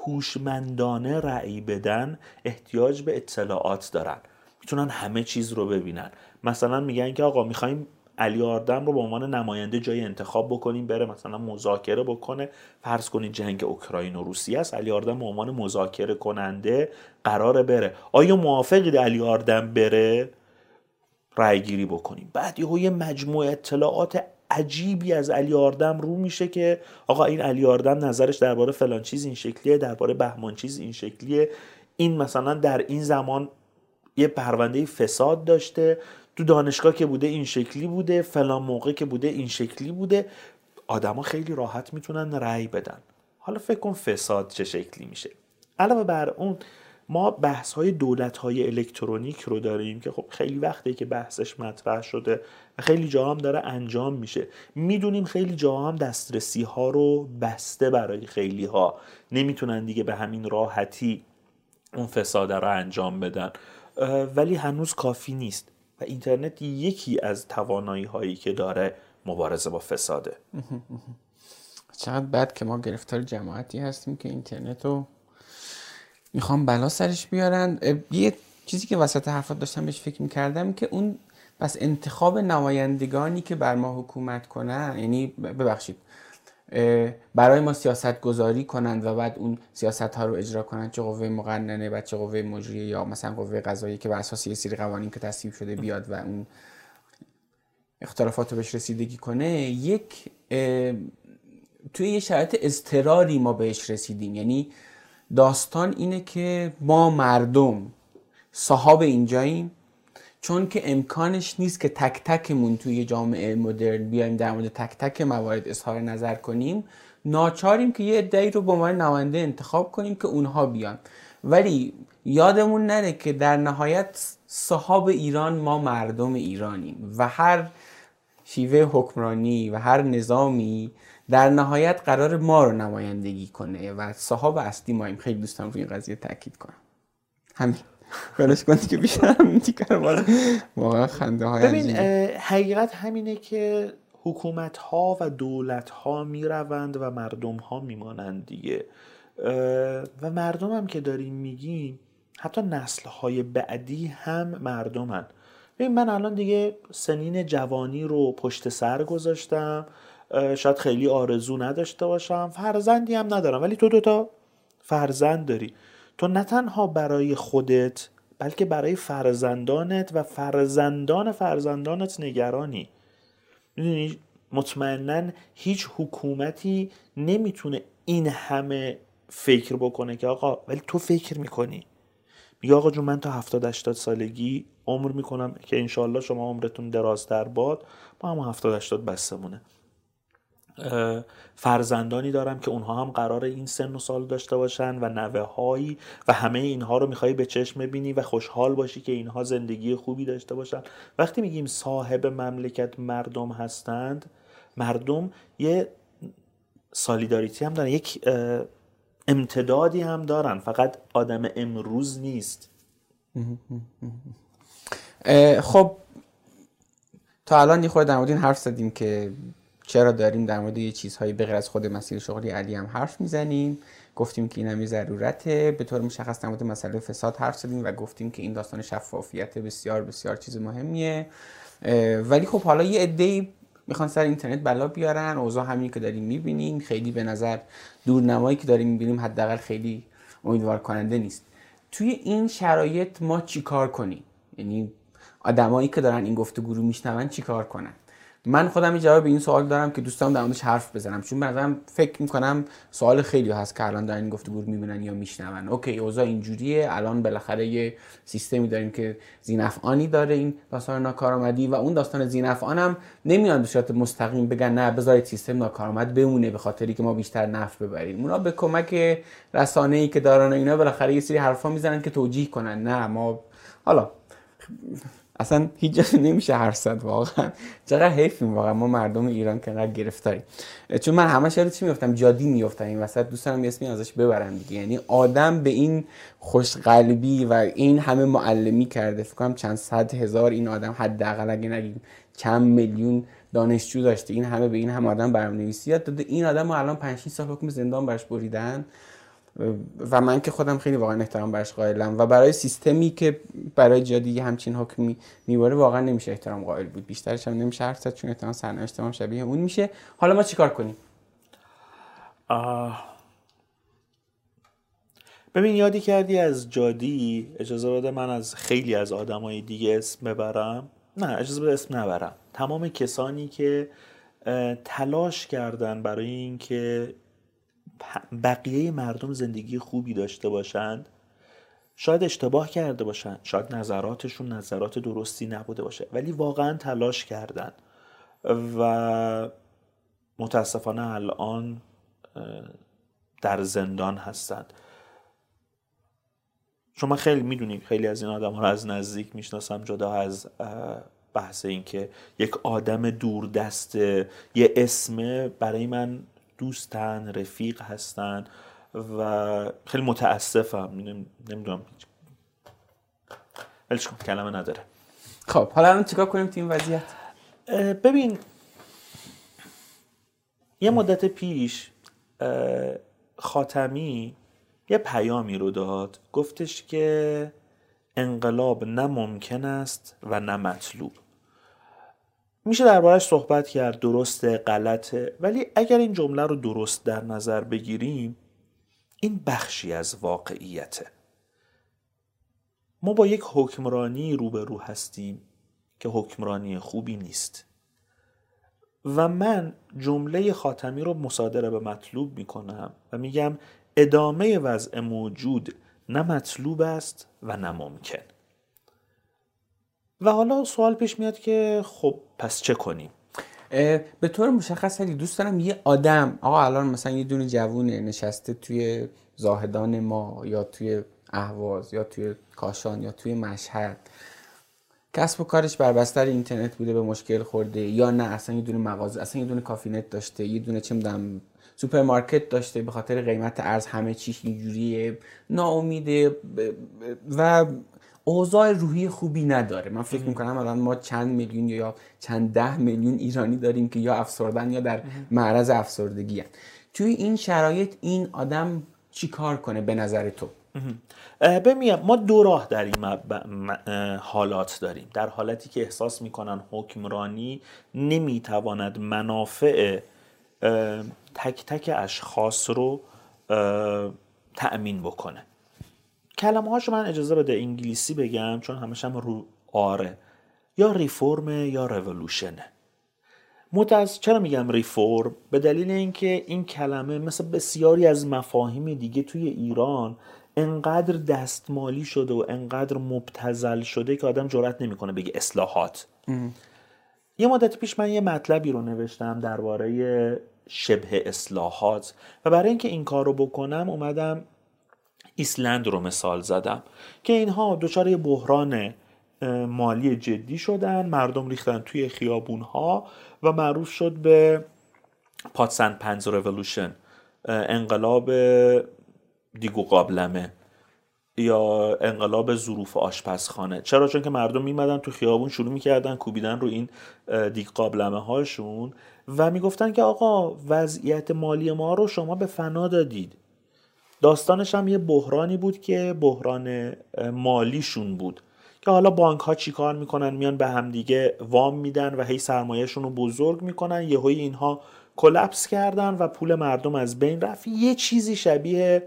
هوشمندانه رأی بدن احتیاج به اطلاعات دارن. می‌تونن همه چیز رو ببینن. مثلا میگن که آقا می‌خوایم علی آردم رو به عنوان نماینده جای انتخاب بکنیم بره مثلا مذاکره بکنه. فرض کنید جنگ اوکراین و روسیه است. علی آردم به عنوان مذاکره کننده قراره بره. آیا موافقید علی آردم بره؟ رأی گیری بکنیم. بعد یه مجموعه اطلاعات عجیبی از علی آردم رو میشه که آقا این علی آردم نظرش درباره فلان چیز این شکلیه درباره بهمان چیز این شکلیه. این مثلا در این زمان یه پرونده فساد داشته. تو دانشگاه که بوده این شکلی بوده فلان موقع که بوده این شکلی بوده. آدما خیلی راحت می‌تونن رأی بدن. حالا فکر کن فساد چه شکلی میشه. علاوه بر اون ما بحث های دولت های الکترونیک رو داریم که خب خیلی وقته که بحثش مطرح شده و خیلی جا هم داره انجام میشه. می‌دونیم خیلی جا هم دسترسی ها رو بسته برای خیلی ها نمی‌تونن دیگه به همین راحتی اون فساده رو انجام بدن. ولی هنوز کافی نیست. و اینترنت یکی از توانایی هایی که داره مبارزه با فساده. چقدر بد که ما گرفتار جماعتی هستیم که اینترنت رو می‌خوام بلا سرش بیارن. یه چیزی که وسط حرفات داشتم بهش فکر می‌کردم که اون پس انتخاب نمایندگانی که بر ما حکومت کنن یعنی ببخشید برای ما سیاست گذاری کنند و بعد اون سیاست ها رو اجرا کنند چه قوه مقننه و چه قوه مجریه یا مثلا قوه قضایی که بر اساس یه سری قوانین که تصویب شده بیاد و اون اختلافات رو بهش رسیدگی کنه یک توی یه شرایط اضطراری ما بهش رسیدیم. یعنی داستان اینه که ما مردم صاحب اینجاییم چون که امکانش نیست که تک تکمون توی جامعه مدرن بیایم در مورد تک تک موارد اظهار نظر کنیم ناچاریم که یه عده‌ای رو به عنوان نماینده انتخاب کنیم که اونها بیان. ولی یادمون نره که در نهایت صحاب ایران ما مردم ایرانیم و هر شیوه حکمرانی و هر نظامی در نهایت قرار ما رو نمایندگی کنه و صحاب اصلی ماییم. خیلی دوستم روی این قضیه تاکید کنم. همین. بلش کنی که بیشتر واقعا. خنده های ببین حقیقت همینه که حکومت ها و دولت ها می روند و مردم ها میمانند دیگه. و مردم هم که داریم میگیم حتی نسل های بعدی هم مردمن. ببین من الان دیگه سنین جوانی رو پشت سر گذاشتم. شاید خیلی آرزو نداشته باشم. فرزندی هم ندارم ولی تو دوتا فرزند داری. تو نه تنها برای خودت بلکه برای فرزندانت و فرزندان فرزندانت نگرانی. می‌دونی مطمئنا هیچ حکومتی نمی‌تونه این همه فکر بکنه که آقا ولی تو فکر می‌کنی. میگه آقا جون من تا 70 80 سالگی عمر می‌کنم که انشالله شما عمرتون درازتر باد با هم 70 80 بستمونه. فرزندانی دارم که اونها هم قرار این سن و سال داشته باشن و نوه هایی و همه اینها رو می‌خوای به چشم ببینی و خوشحال باشی که اینها زندگی خوبی داشته باشن. وقتی میگیم صاحب مملکت مردم هستند مردم یه سالیداریتی هم دارن یک امتدادی هم دارن. فقط آدم امروز نیست. خب تا الان یه خورده در حرف زدیم که چرا داریم در مورد یه چیزهایی بغیر از خود مسیر شغلی علی هم حرف می‌زنیم؟ گفتیم که این هم ضرورته. به طور مشخص در مورد مسئله فساد حرف زدیم و گفتیم که این داستان شفافیت بسیار بسیار چیز مهمیه. ولی خب حالا یه عده‌ای می‌خوان سر اینترنت بلا بیارن. اوضاع همین که داریم می‌بینیم. خیلی به نظر دورنمایی که داریم می‌بینیم حداقل خیلی امیدوار کننده نیست. توی این شرایط ما چیکار کنیم؟ یعنی آدمایی که دارن این گفتگو رو میشنون چیکار کنن؟ من خودم جواب این سوال دارم که دوستان در موردش حرف بزنم. چون مثلا فکر می‌کنم سوال خیلی هست که الان دارن این گفتگو می‌بینن یا میشنون. اوکی اوضاع اینجوریه. الان بالاخره یه سیستمی داریم که زینفعانی داره این داستان ناکارآمدی و اون داستان زینفعان هم نمیان به صورت مستقیم بگن نه بذارید سیستم ناکارآمد بمونه به خاطری که ما بیشتر نفع ببریم. اونا به کمک رسانه ای که دارن اینا بالاخره یه سری حرفا می‌زنن که توجیه کنن. نه ما حالا اصلا هیچ جا نمیشه حرف زد واقعا. چقدر حیفیم واقعا. ما مردم ایران که گرفتاریم. چون من همش یاد چی میفتم جادی میفتم این وسط دوست دارم اسمی ازش ببرم دیگه. یعنی آدم به این خوشقلبی و این همه معلمی کرده. فکر کنم چند صد هزار این آدم حداقل اگه نگیم چند میلیون دانشجو داشته. این همه به این هم آدم برنامه‌نویسی. یاد داده این آدم الان 5 سال حکم زندان برش بریدن. و من که خودم خیلی واقعا احترام برش قائلم و برای سیستمی که برای جادی همچین حکمی میباره واقعا نمیشه احترام قائل بود. بیشترش هم نمیشه حرف چون احتمال سرنوشت هم شبیه اون میشه. حالا ما چیکار کنیم؟ ببین یادی کردی از جادی اجازه بده من از خیلی از آدمای دیگه اسم ببرم؟ نه اجازه بده اسم نبرم. تمام کسانی که تلاش کردن برای اینکه بقیه مردم زندگی خوبی داشته باشند شاید اشتباه کرده باشند شاید نظراتشون نظرات درستی نبوده باشه ولی واقعا تلاش کردن. و متاسفانه الان در زندان هستند. شما خیلی می‌دونیم خیلی از این آدم ها رو از نزدیک می‌شناسم جدا از بحث این که یک آدم دست یه اسم برای من دوستن رفیق هستن و خیلی متاسفم. نمی‌دونم. ولی کلمه نداره. خب حالا الان چیکار کنیم تو این وضعیت؟ ببین یه مدت پیش خاتمی یه پیامی رو داد. گفتش که انقلاب نه ممکن است و نه مطلوب. میشه دربارش صحبت کرد. درسته غلطه. ولی اگر این جمله رو درست در نظر بگیریم این بخشی از واقعیته. ما با یک حکمرانی روبرو هستیم که حکمرانی خوبی نیست. و من جمله خاتمی رو مصادره به مطلوب می‌کنم و میگم ادامه وضع موجود نه مطلوب است و نه ممکن. و حالا سوال پیش میاد که خب پس چه کنیم؟ به طور مشخص علی دوست دارم یه آدم آقا الان مثلا یه دونه جوونه نشسته توی زاهدان ما یا توی اهواز یا توی کاشان یا توی مشهد کسب و کارش بر بستر اینترنت بوده به مشکل خورده یا نه اصلا یه دونه مغازه اصلا یه دونه کافینت داشته یه دونه چه می‌دونم سوپرمارکت داشته به خاطر قیمت ارز همه چیش اینجوریه ناامیده و اوضاع روحی خوبی نداره. من فکر می‌کنم الان ما چند میلیون یا چند ده میلیون ایرانی داریم که یا افسردن یا در معرض افسردگی هن. توی این شرایط این آدم چی کار کنه به نظر تو؟ بمیم ما دو راه در این حالات داریم. در حالتی که احساس می‌کنن حکمرانی نمی‌تواند منافع تک تک اشخاص رو تأمین بکنه. کلمه هاشو من اجازه بده انگلیسی بگم چون همش هم رو آره. یا ریفورم یا رولوشنه متأس چرا میگم ریفورم؟ به دلیل اینکه این کلمه مثل بسیاری از مفاهیم دیگه توی ایران انقدر دستمالی شده و انقدر مبتزل شده که آدم جرات نمی‌کنه بگه اصلاحات. یه مدت پیش من یه مطلبی رو نوشتم درباره شبه اصلاحات و برای اینکه این کار رو بکنم اومدم ایسلند رو مثال زدم که اینها دچار بحران مالی جدی شدن مردم ریختن توی خیابون ها و معروف شد به پاتسن پنز رولوشن انقلاب دیگو قابلمه یا انقلاب ظروف آشپزخانه. چرا؟ چون که مردم میمدن تو خیابون شروع می‌کردن کوبیدن رو این دیگ قابلمه هاشون و می‌گفتن که آقا وضعیت مالی ما رو شما به فنا دادید. داستانش هم یه بحرانی بود که بحران مالیشون بود. که حالا بانک ها چیکار می‌کنن؟ میان به همدیگه وام میدن و هی سرمایهشون رو بزرگ می‌کنن. یهوی اینها کلپس کردن و پول مردم از بین رفت. یه چیزی شبیه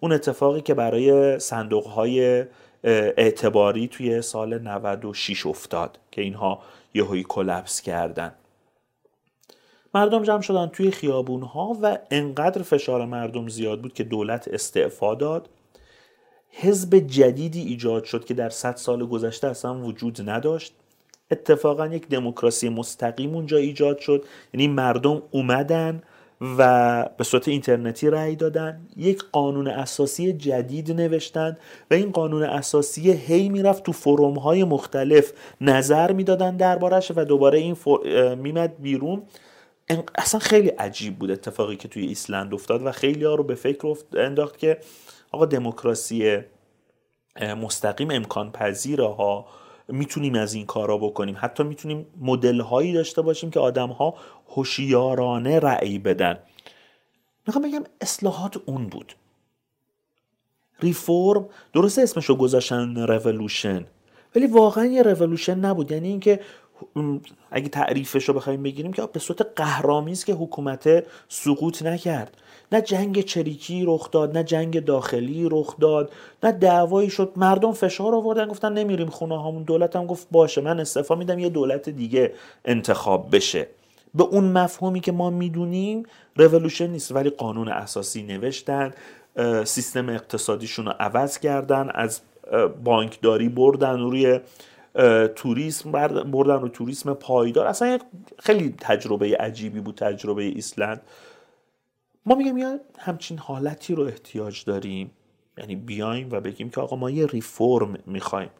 اون اتفاقی که برای صندوق های اعتباری توی سال 96 افتاد که اینها یهویی کلپس کردن. مردم جمع شدن توی خیابون ها و انقدر فشار مردم زیاد بود که دولت استعفا داد. حزب جدیدی ایجاد شد که در صد سال گذشته اصلا وجود نداشت. اتفاقا یک دموکراسی مستقیم اونجا ایجاد شد. یعنی مردم اومدن و به صورت اینترنتی رأی دادن. یک قانون اساسی جدید نوشتن و این قانون اساسی هی می‌رفت تو فروم های مختلف نظر می‌دادن دربارش و دوباره این میمد بیرون. اصلا خیلی عجیب بود اتفاقی که توی ایسلند افتاد و خیلی ها رو به فکر انداخت که آقا دموکراسی مستقیم امکان پذیره ها می‌تونیم از این کارا بکنیم. حتی می‌تونیم مدل هایی داشته باشیم که آدم ها هوشیارانه رأی بدن. می‌خوام بگم اصلاحات اون بود. ریفورم درسته اسمشو گذاشتن رولوشن ولی واقعا یه رولوشن نبود. یعنی اینکه اگه تعریفش رو بخوایم بگیریم که به صورت قهرامیز که حکومت سقوط نکرد. نه جنگ چریکی رخ داد نه جنگ داخلی رخ داد نه دعوایی شد. مردم فشار آوردن گفتن نمیریم خونه هامون. دولت هم گفت باشه من استعفا میدم یه دولت دیگه انتخاب بشه. به اون مفهومی که ما می‌دونیم رولوشن نیست ولی قانون اساسی نوشتن سیستم اقتصادیشون رو عوض کردن از بانکداری بردن روی توریسم بردن رو توریسم پایدار. اصلا خیلی تجربه عجیبی بود تجربه ایسلند. ما میگیم یا همچین حالتی رو احتیاج داریم. یعنی بیایم و بگیم که آقا ما یه ریفرم می‌خوایم.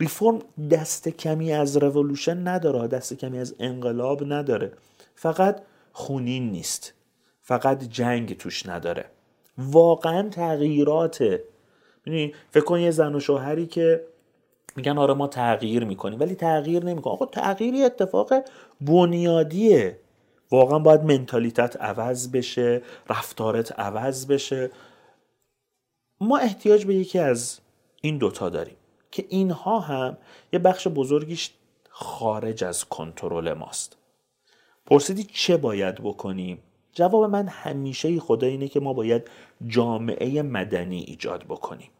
ریفرم دست کمی از رولوشن نداره دست کمی از انقلاب نداره. فقط خونین نیست. فقط جنگ توش نداره. واقعا تغییراته فکر کن یه زن و شوهری که میگن آره ما تغییر می‌کنیم ولی تغییر نمی‌کنیم آقا تغییری اتفاق بنیادیه. واقعا باید منتالیتت عوض بشه رفتارت عوض بشه. ما احتیاج به یکی از این دوتا داریم که اینها هم یه بخش بزرگیش خارج از کنترل ماست. پرسیدی چه باید بکنیم؟ جواب من همیشه خدا اینه که ما باید جامعه مدنی ایجاد بکنیم.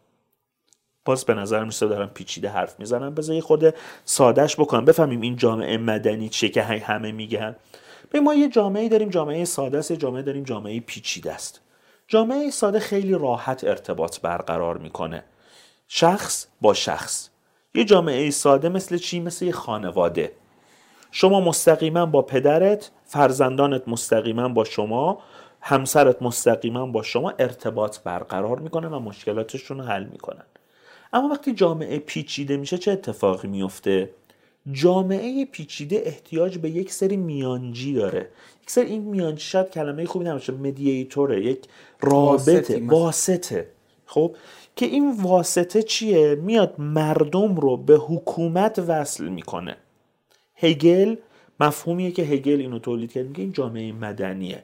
باز به نظر میسته دارم پیچیده حرف می‌زنم بذار یه خود سادش بکنم. بفهمیم این جامعه مدنی چیه که همه میگن. به ما یه جامعه داریم جامعه ساده است جامعه داریم جامعه پیچیده است جامعه ساده خیلی راحت ارتباط برقرار می‌کنه. شخص با شخص. یه جامعه ساده مثل چی؟ مثل یه خانواده. شما مستقیما با پدرت فرزندانت مستقیما با شما همسرت مستقیما با شما ارتباط برقرار می‌کنن و مشکلاتشون رو حل می‌کنن. اما وقتی جامعه پیچیده میشه چه اتفاقی میفته؟ جامعه پیچیده احتیاج به یک سری میانجی داره. یک سری این میانجی شاید کلمه خوبی نباشه مدییتوره یک رابطه واسطه خب؟ که این واسطه چیه؟ میاد مردم رو به حکومت وصل می‌کنه. هگل مفهومیه که هگل اینو تولید کرد میگه این جامعه مدنیه.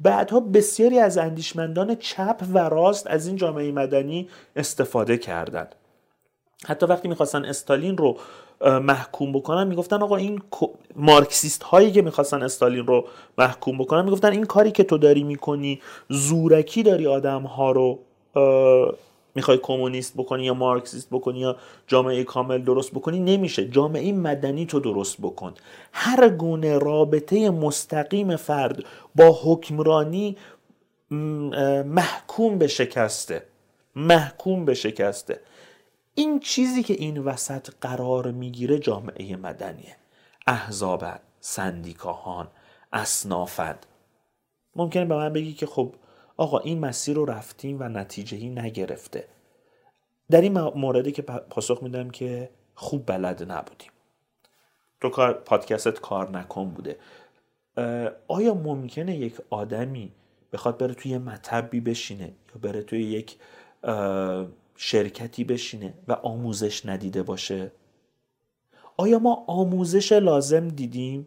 بعدها بسیاری از اندیشمندان چپ و راست از این جامعه مدنی استفاده کردند حتی وقتی می‌خواستن استالین رو محکوم بکنن می‌گفتن آقا این مارکسیست هایی که می‌خواستن استالین رو محکوم بکنن می‌گفتن این کاری که تو داری می‌کنی زورکی داری آدم ها رو می‌خوای کمونیست بکنی یا مارکسیست بکنی یا جامعه کامل درست بکنی نمیشه. جامعه مدنی تو درست بکن. هر گونه رابطه مستقیم فرد با حکمرانی محکوم به شکسته. محکوم به شکسته. این چیزی که این وسط قرار می‌گیره جامعه مدنیه. احزابن سندیکاهان اصنافند ممکنه به من بگی که خب آقا این مسیر رو رفتیم و نتیجه نگرفته. در این موردی که پاسخ میدم که خوب بلد نبودیم. تو کار پادکستت کار نکن بوده. آیا ممکنه یک آدمی بخواد بره توی مطبی بشینه یا بره توی یک شرکتی بشینه و آموزش ندیده باشه؟ آیا ما آموزش لازم دیدیم؟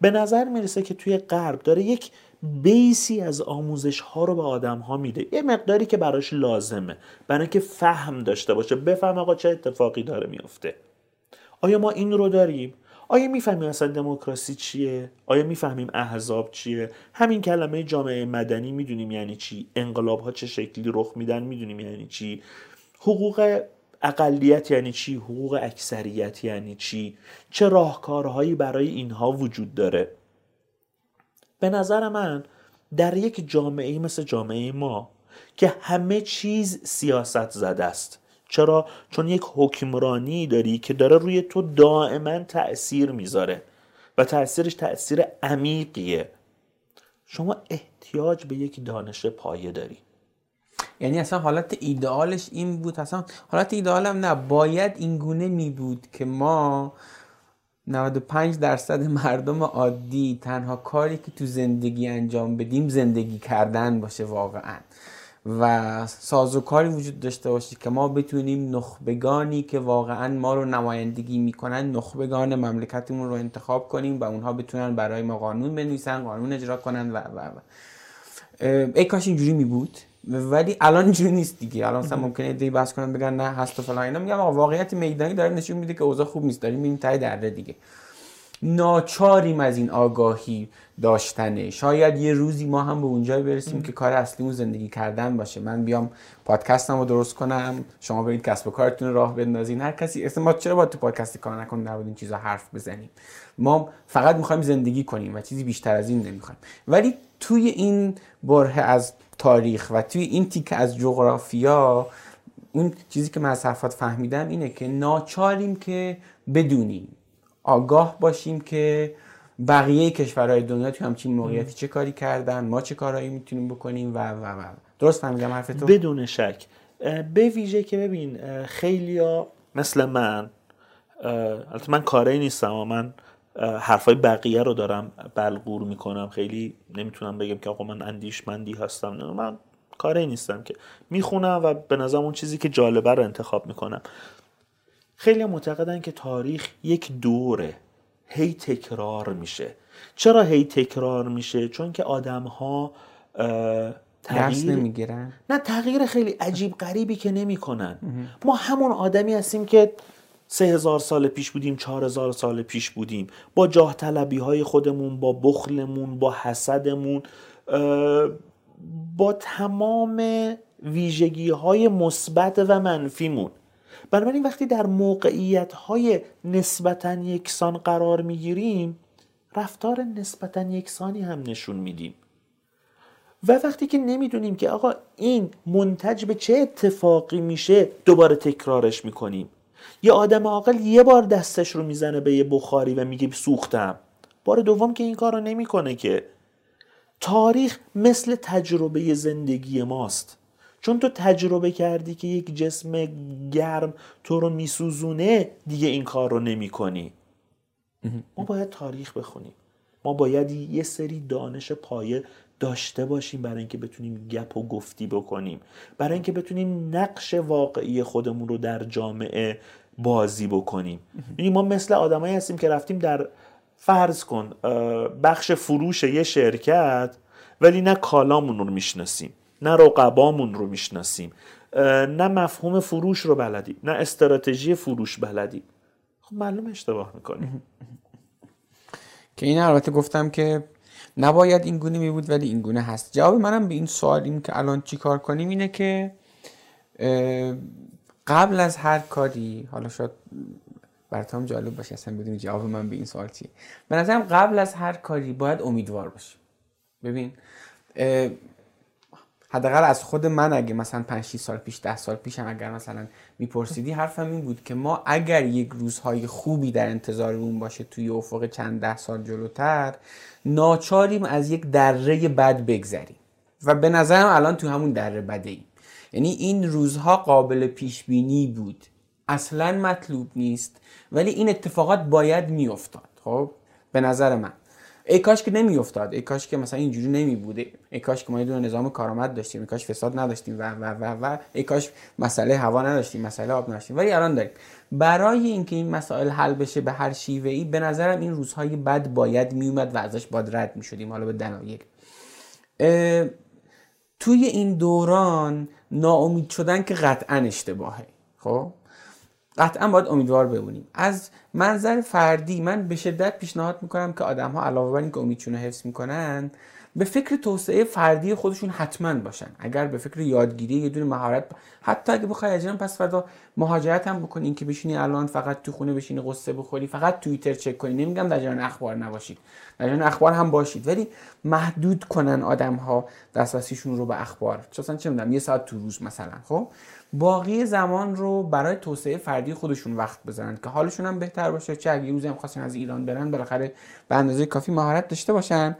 به نظر می‌رسه که توی غرب داره یک بیسی از آموزش ها رو به آدم ها میده. یه مقداری که براش لازمه برای اینکه فهم داشته باشه. بفهم آقا چه اتفاقی داره میفته آیا ما این رو داریم؟ آیا می‌فهمیم اصلا دموکراسی چیه؟ آیا می‌فهمیم احزاب چیه؟ همین کلمه جامعه مدنی می‌دونیم یعنی چی؟ انقلاب ها چه شکلی رخ میدن می‌دونیم یعنی چی؟ حقوق اقلیت یعنی چی؟ حقوق اکثریت یعنی چی؟ چه راهکارهایی برای اینها وجود داره؟ به نظر من در یک جامعه مثل جامعه ما که همه چیز سیاست زده است. چرا؟ چون یک حکمرانی داری که داره روی تو دائما تأثیر می‌ذاره و تأثیرش تأثیر عمیقیه. شما احتیاج به یک دانش پایه داری. یعنی اصلا حالت ایدئالش این بود اصلا حالت ایدئالم نه. باید این گونه می بود که ما 95 درصد مردم عادی تنها کاری که تو زندگی انجام بدیم زندگی کردن باشه واقعا. و سازوکاری وجود داشته باشه که ما بتونیم نخبگانی که واقعا ما رو نمایندگی می‌کنن نخبگان مملکتمون رو انتخاب کنیم و اونها بتونن برای ما قانون بنویسن قانون اجرا کنن و و, و. ای کاش اینجوری می بود ولی الان اینجوری نیست دیگه. الان مثلا ممکنه دی بحث کنن بگن نه هست و فلان اینا. میگم آقا واقعیت میدانی داره نشون میده که اوضاع خوب نیست. داریم میریم تای درده دیگه. ناچاریم از این آگاهی داشتنه. شاید یه روزی ما هم به اونجایی برسیم که کار اصلیمون زندگی کردن باشه. من بیام پادکستم رو درست کنم. شما برید کسب و کارتون راه بندازین. هر کسی اصلا ما چرا با تو پادکست کار نکنیم نبود این چیزا حرف بزنیم؟ ما فقط می‌خوایم زندگی کنیم و چیزی بیشتر از این نمی‌خوایم. ولی توی این بره از تاریخ و توی این تیکه از جغرافیا اون چیزی که من از حرفات فهمیدم اینه که ناچاریم که بدونیم. آگاه باشیم که بقیه کشورهای دنیا توی همچین موقعیتی چه کاری کردن ما چه کارهایی می‌تونیم بکنیم و و و. درست فهمیدم حرف تو بدون شک. به ویژه که ببین خیلیا مثل من البته من کاری نیستم و من حرفای بقیه رو دارم بلغور می‌کنم. خیلی نمی‌تونم بگم که آقا من اندیشمندی هستم. من کاری نیستم که. می‌خونم و به نظرم اون چیزی که جالبه رو انتخاب می‌کنم. خیلی معتقدن که تاریخ یک دوره. هی تکرار میشه. چرا هی تکرار میشه؟ چون که آدم ها تغییر نمی‌گیرن. نه تغییر خیلی عجیب غریبی که نمی‌کنن. ما همون آدمی هستیم که سه هزار سال پیش بودیم چهار هزار سال پیش بودیم. با جاه طلبی های خودمون با بخلمون با حسدمون با تمام ویژگی های مثبت و منفیمون. بنابراین وقتی در موقعیت های نسبتا یکسان قرار می‌گیریم رفتار نسبتا یکسانی هم نشون میدیم. و وقتی که نمی‌دونیم که آقا این منتج به چه اتفاقی میشه دوباره تکرارش می‌کنیم. یه آدم عاقل یه بار دستش رو می‌زنه به یه بخاری و میگه سوختم. بار دوم که این کار رو نمی‌کنه که. تاریخ مثل تجربه زندگی ماست. چون تو تجربه کردی که یک جسم گرم تو رو میسوزونه دیگه این کار رو نمی کنی ما باید تاریخ بخونیم. ما باید یه سری دانش پایه داشته باشیم برای اینکه بتونیم گپ و گفتی بکنیم. برای اینکه بتونیم نقش واقعی خودمون رو در جامعه بازی بکنیم. یعنی ما مثل آدمایی هستیم که رفتیم در فرض کن بخش فروش یه شرکت ولی نه کالامون رو می‌شناسیم نه رقبامون رو می‌شناسیم نه مفهوم فروش رو بلدیم نه استراتژی فروش بلدیم. خب معلوم اشتباه می‌کنیم. که این البته گفتم که نباید این گونه می بود ولی این گونه هست. جواب منم به این سوال این که الان چی کار کنیم اینه که قبل از هر کاری حالا شاید براتون جالب باشه اصلا بدونی جواب من به این سوال چیه. به نظرم قبل از هر کاری باید امیدوار باشیم. ببین حداقل از خود من اگه مثلا 5 6 سال پیش 10 سال پیشم اگر مثلا میپرسیدی حرفم این بود که ما اگر یک روزهای خوبی در انتظارمون باشه توی افق چند ده سال جلوتر ناچاریم از یک دره بد بگذریم. و به نظرم الان تو همون دره بده ایم یعنی این روزها قابل پیش بینی بود. اصلا مطلوب نیست ولی این اتفاقات باید میافتاد. خب؟ به نظر من. ای کاش که نمیافتاد ای کاش که مثلا اینجوری نمی بوده ای کاش که ما یه دونه نظام کارآمد داشتیم ای کاش فساد نداشتیم و و و و ای کاش مسئله هوا نداشتیم مسئله آب نداشتیم. ولی الان داریم. برای اینکه این مسائل حل بشه به هر شیوه ای به نظرم این روزهای بد باید میومد و ازش باید رد می‌شدیم. حالا به دلایل. توی این دوران ناامید شدن که قطعا اشتباهه. خب؟ قطعا باید امیدوار بمونیم. از منظر فردی من به شدت پیشنهاد می‌کنم که آدم ها علاوه بر اینکه امیدشون رو حفظ می‌کنن به فکر توسعه فردی خودشون حتما باشن. اگر به فکر یادگیری یه دونه مهارت حتی اگه بخوای اجرام پس فردا مهاجرت هم بکنی اینکه بشینی الان فقط تو خونه بشینی قصه بخوری فقط توییتر چک کنی نمیگم در جریان اخبار نباشید. در جریان اخبار هم باشید ولی محدود کنن آدم ها دسترسیشون رو به اخبار. چون چه می‌دونم یه ساعت تو روز مثلا خب؟ باقی زمان رو برای توسعه فردی خودشون وقت بذارن که حالشون هم بهتر باشه چه اگه روزی هم خواستن از ایران برن بالاخره به اندازه کافی مهارت داشته باشن.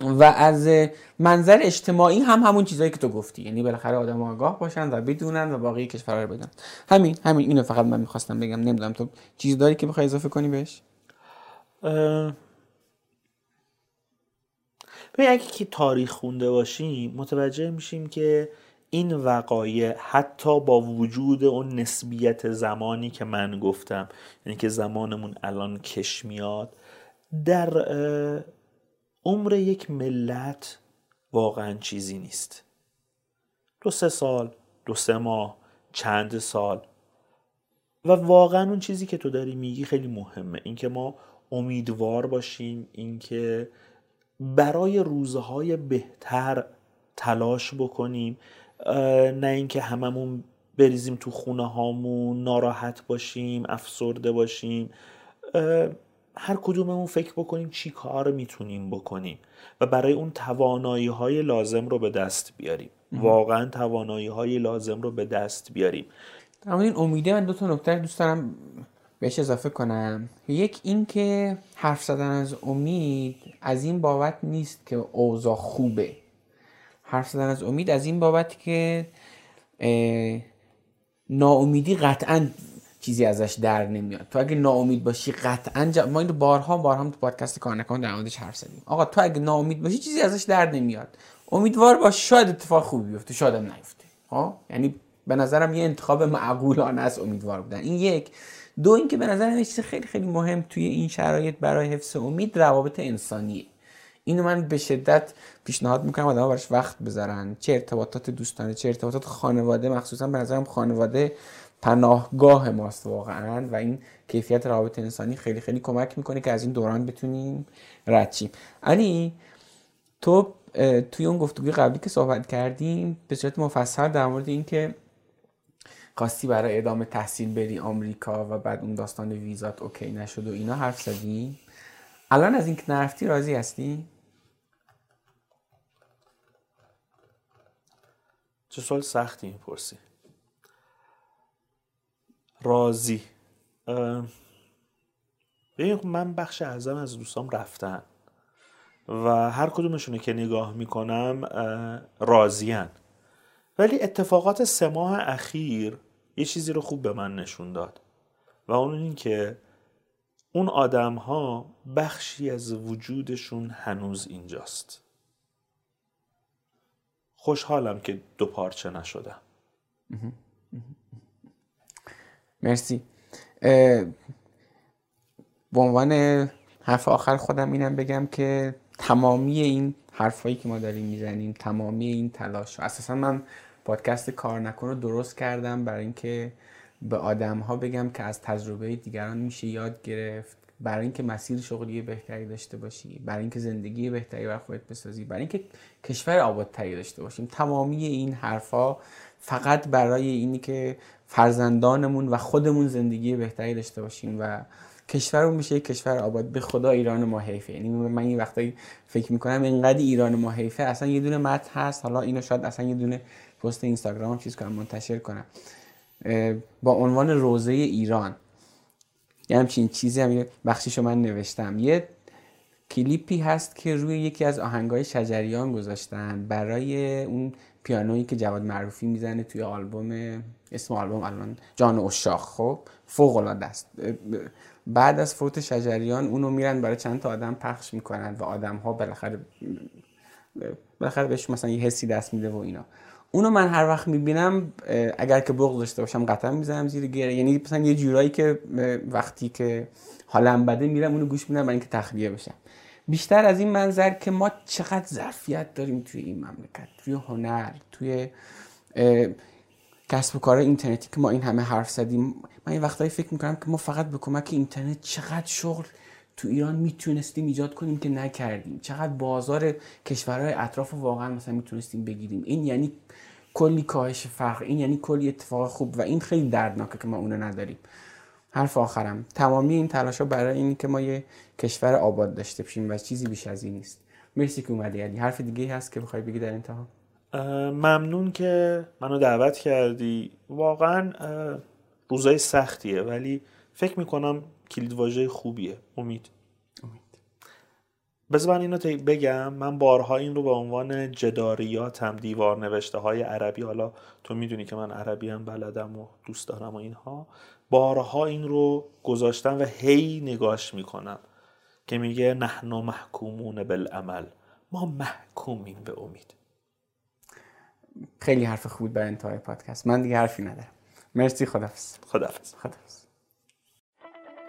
و از منظر اجتماعی هم همون چیزایی که تو گفتی یعنی بالاخره آدم آگاه باشن و بدونن و باقی کشورها رو بدونن همین همین اینو فقط من می‌خواستم بگم. نمی‌دونم تو چیز داری که بخوای اضافه کنی بهش؟ ببین اگه که تاریخ خونده باشیم متوجه میشیم که این وقایع حتی با وجود اون نسبیت زمانی که من گفتم یعنی که زمانمون الان کش میاد در عمر یک ملت واقعا چیزی نیست. دو سه سال دو سه ماه چند سال. و واقعا اون چیزی که تو داری میگی خیلی مهمه. اینکه ما امیدوار باشیم اینکه برای روزهای بهتر تلاش بکنیم نه اینکه هممون بریزیم تو خونه هامون ناراحت باشیم افسرده باشیم. هر کدوممون فکر بکنیم چی کار می‌تونیم بکنیم و برای اون توانایی های لازم رو به دست بیاریم. واقعا توانایی های لازم رو به دست بیاریم. اما این امیده من دو تا نکته دوست دارم بهش اضافه کنم. یک اینکه حرف زدن از امید از این بابت نیست که اوضاع خوبه. حرف زدن از امید از این بابت که ناامیدی قطعا چیزی ازش در نمیاد. تو اگه ناامید باشی قطعا جا... ما این بارها بارها تو پادکست کار نکن در موردش حرف زدیم. آقا تو اگه ناامید باشی چیزی ازش در نمیاد. امیدوار باش شاید اتفاق خوبی بیفته شاید هم نیفته. ها یعنی به نظرم یه انتخاب معقولانه از امیدوار بودن. این یک. دو اینکه به نظرم یه چیز خیلی خیلی مهم توی این شرایط برای حفظ امید روابط انسانیه. اینو من به شدت پیشنهاد می‌کنم آدم براش وقت بذارن چه ارتباطات دوستانه چه ارتباطات خانواده مخصوصا به نظرم خانواده پناهگاه ماست واقعا و این کیفیت روابط انسانی خیلی خیلی کمک می‌کنه که از این دوران بتونیم رد شیم. علی تو توی اون گفتگوی قبلی که صحبت کردیم به صورت مفصل در مورد اینکه خواستی برای ادامه تحصیل بری آمریکا و بعد اون داستان ویزات اوکی نشد و اینا حرف زدی. الان از اینکه نرفتی راضی هستی؟ چه سوال سختی می‌پرسی؟ راضی. ببین خب من بخش اعظم از دوستام رفتن و هر کدومشونه که نگاه می‌کنم راضیان. ولی اتفاقات سه ماه اخیر یه چیزی رو خوب به من نشون داد و اون این که اون آدم ها بخشی از وجودشون هنوز اینجاست. خوشحالم که دو پارچه نشدم. مرسی. به عنوان حرف آخر خودم اینم بگم که تمامی این حرفایی که ما داریم می‌زنیم تمامی این تلاش اساسا من پادکست کار نکن رو درست کردم برای اینکه به آدم ها بگم که از تجربه دیگران میشه یاد گرفت. برای اینکه مسیر شغلی بهتری داشته باشی برای اینکه زندگی بهتری بر خودت بسازی برای اینکه کشور آبادتری داشته باشیم. تمامی این حرفها فقط برای اینی که فرزندانمون و خودمون زندگی بهتری داشته باشیم و کشورمون میشه کشور آباد. به خدا ایران ما حیفه. یعنی من این وقتایی فکر می‌کنم اینقدر ایران ما حیفه. اصلا یه دونه متن هست. حالا اینو شاید اصلا یه دونه پست اینستاگرام چیز کنم منتشر کنم. با عنوان روزه ایران. یه همچین چیزی هم بخشیشو من نوشتم. یه کلیپی هست که روی یکی از آهنگای شجریان گذاشتن برای اون پیانویی که جواد معروفی می‌زنه توی آلبوم اسم آلبوم الان جان اشاق خب فوق العاده است بعد از فوت شجریان اونو میرن برای چند تا آدم پخش می‌کنن و آدم ها بالاخره بالاخره بهش مثلا یه حسی دست میده و اینا. اونو من هر وقت می‌بینم اگر که بغض داشته باشم قطعا می‌زنم زیر گره یعنی مثلا یه جورایی که وقتی که حالم بده میرم اونو گوش میدم برای اینکه تخلیه بشم. بیشتر از این منظر که ما چقدر ظرفیت داریم توی این مملکت توی هنر توی کسب و کار اینترنتی که ما این همه حرف زدیم. من این وقتایی فکر می‌کنم که ما فقط به کمک اینترنت چقدر شغل تو ایران می‌تونستیم ایجاد کنیم که نکردیم. چقدر بازار کشورهای اطراف واقعا مثلا می‌تونستیم بگیریم. این یعنی کلی کاهش فقر این یعنی کلی اتفاق خوب و این خیلی دردناکه که ما اونو نداریم. حرف آخرم. تمامی این تلاش ها برای اینی که ما یه کشور آباد داشته باشیم و چیزی بیش از این نیست. مرسی که اومدی علی. حرف دیگه هست که بخوای بگی در انتها؟ ممنون که منو دعوت کردی. واقعا روزای سختیه ولی فکر می‌کنم کلید واژه خوبیه. امید. امید. بذار من اینو بگم. من بارها این رو به عنوان جداریاتم دیوار نوشته های عربی حالا تو می‌دونی که من عربی هم بلدم و دوست دارم و اینها بارها این رو گذاشتم و هی نگاش می‌کنم که میگه نحن محکومون بالعمل. ما محکومیم به امید. خیلی حرف خوب برای انتهای پادکست. من دیگه حرفی ندارم. مرسی. خدافز خدافز خدافز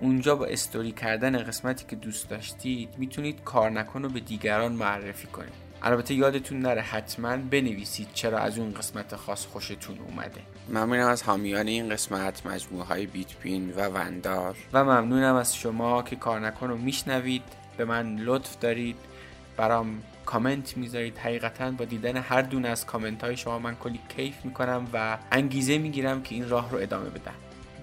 اونجا با استوری کردن قسمتی که دوست داشتید می‌تونید کار نکن رو به دیگران معرفی کنید. البته یادتون نره حتما بنویسید چرا از اون قسمت خاص خوشتون اومده. ممنونم از حامیان این قسمت مجموعه های بیتپین و وندار. و ممنونم از شما که کار نکن رو میشنوید. به من لطف دارید. برام کامنت می‌ذارید. حقیقتا با دیدن هر دونه از کامنت های شما من کلی کیف می‌کنم و انگیزه می‌گیرم که این راه رو ادامه بدم.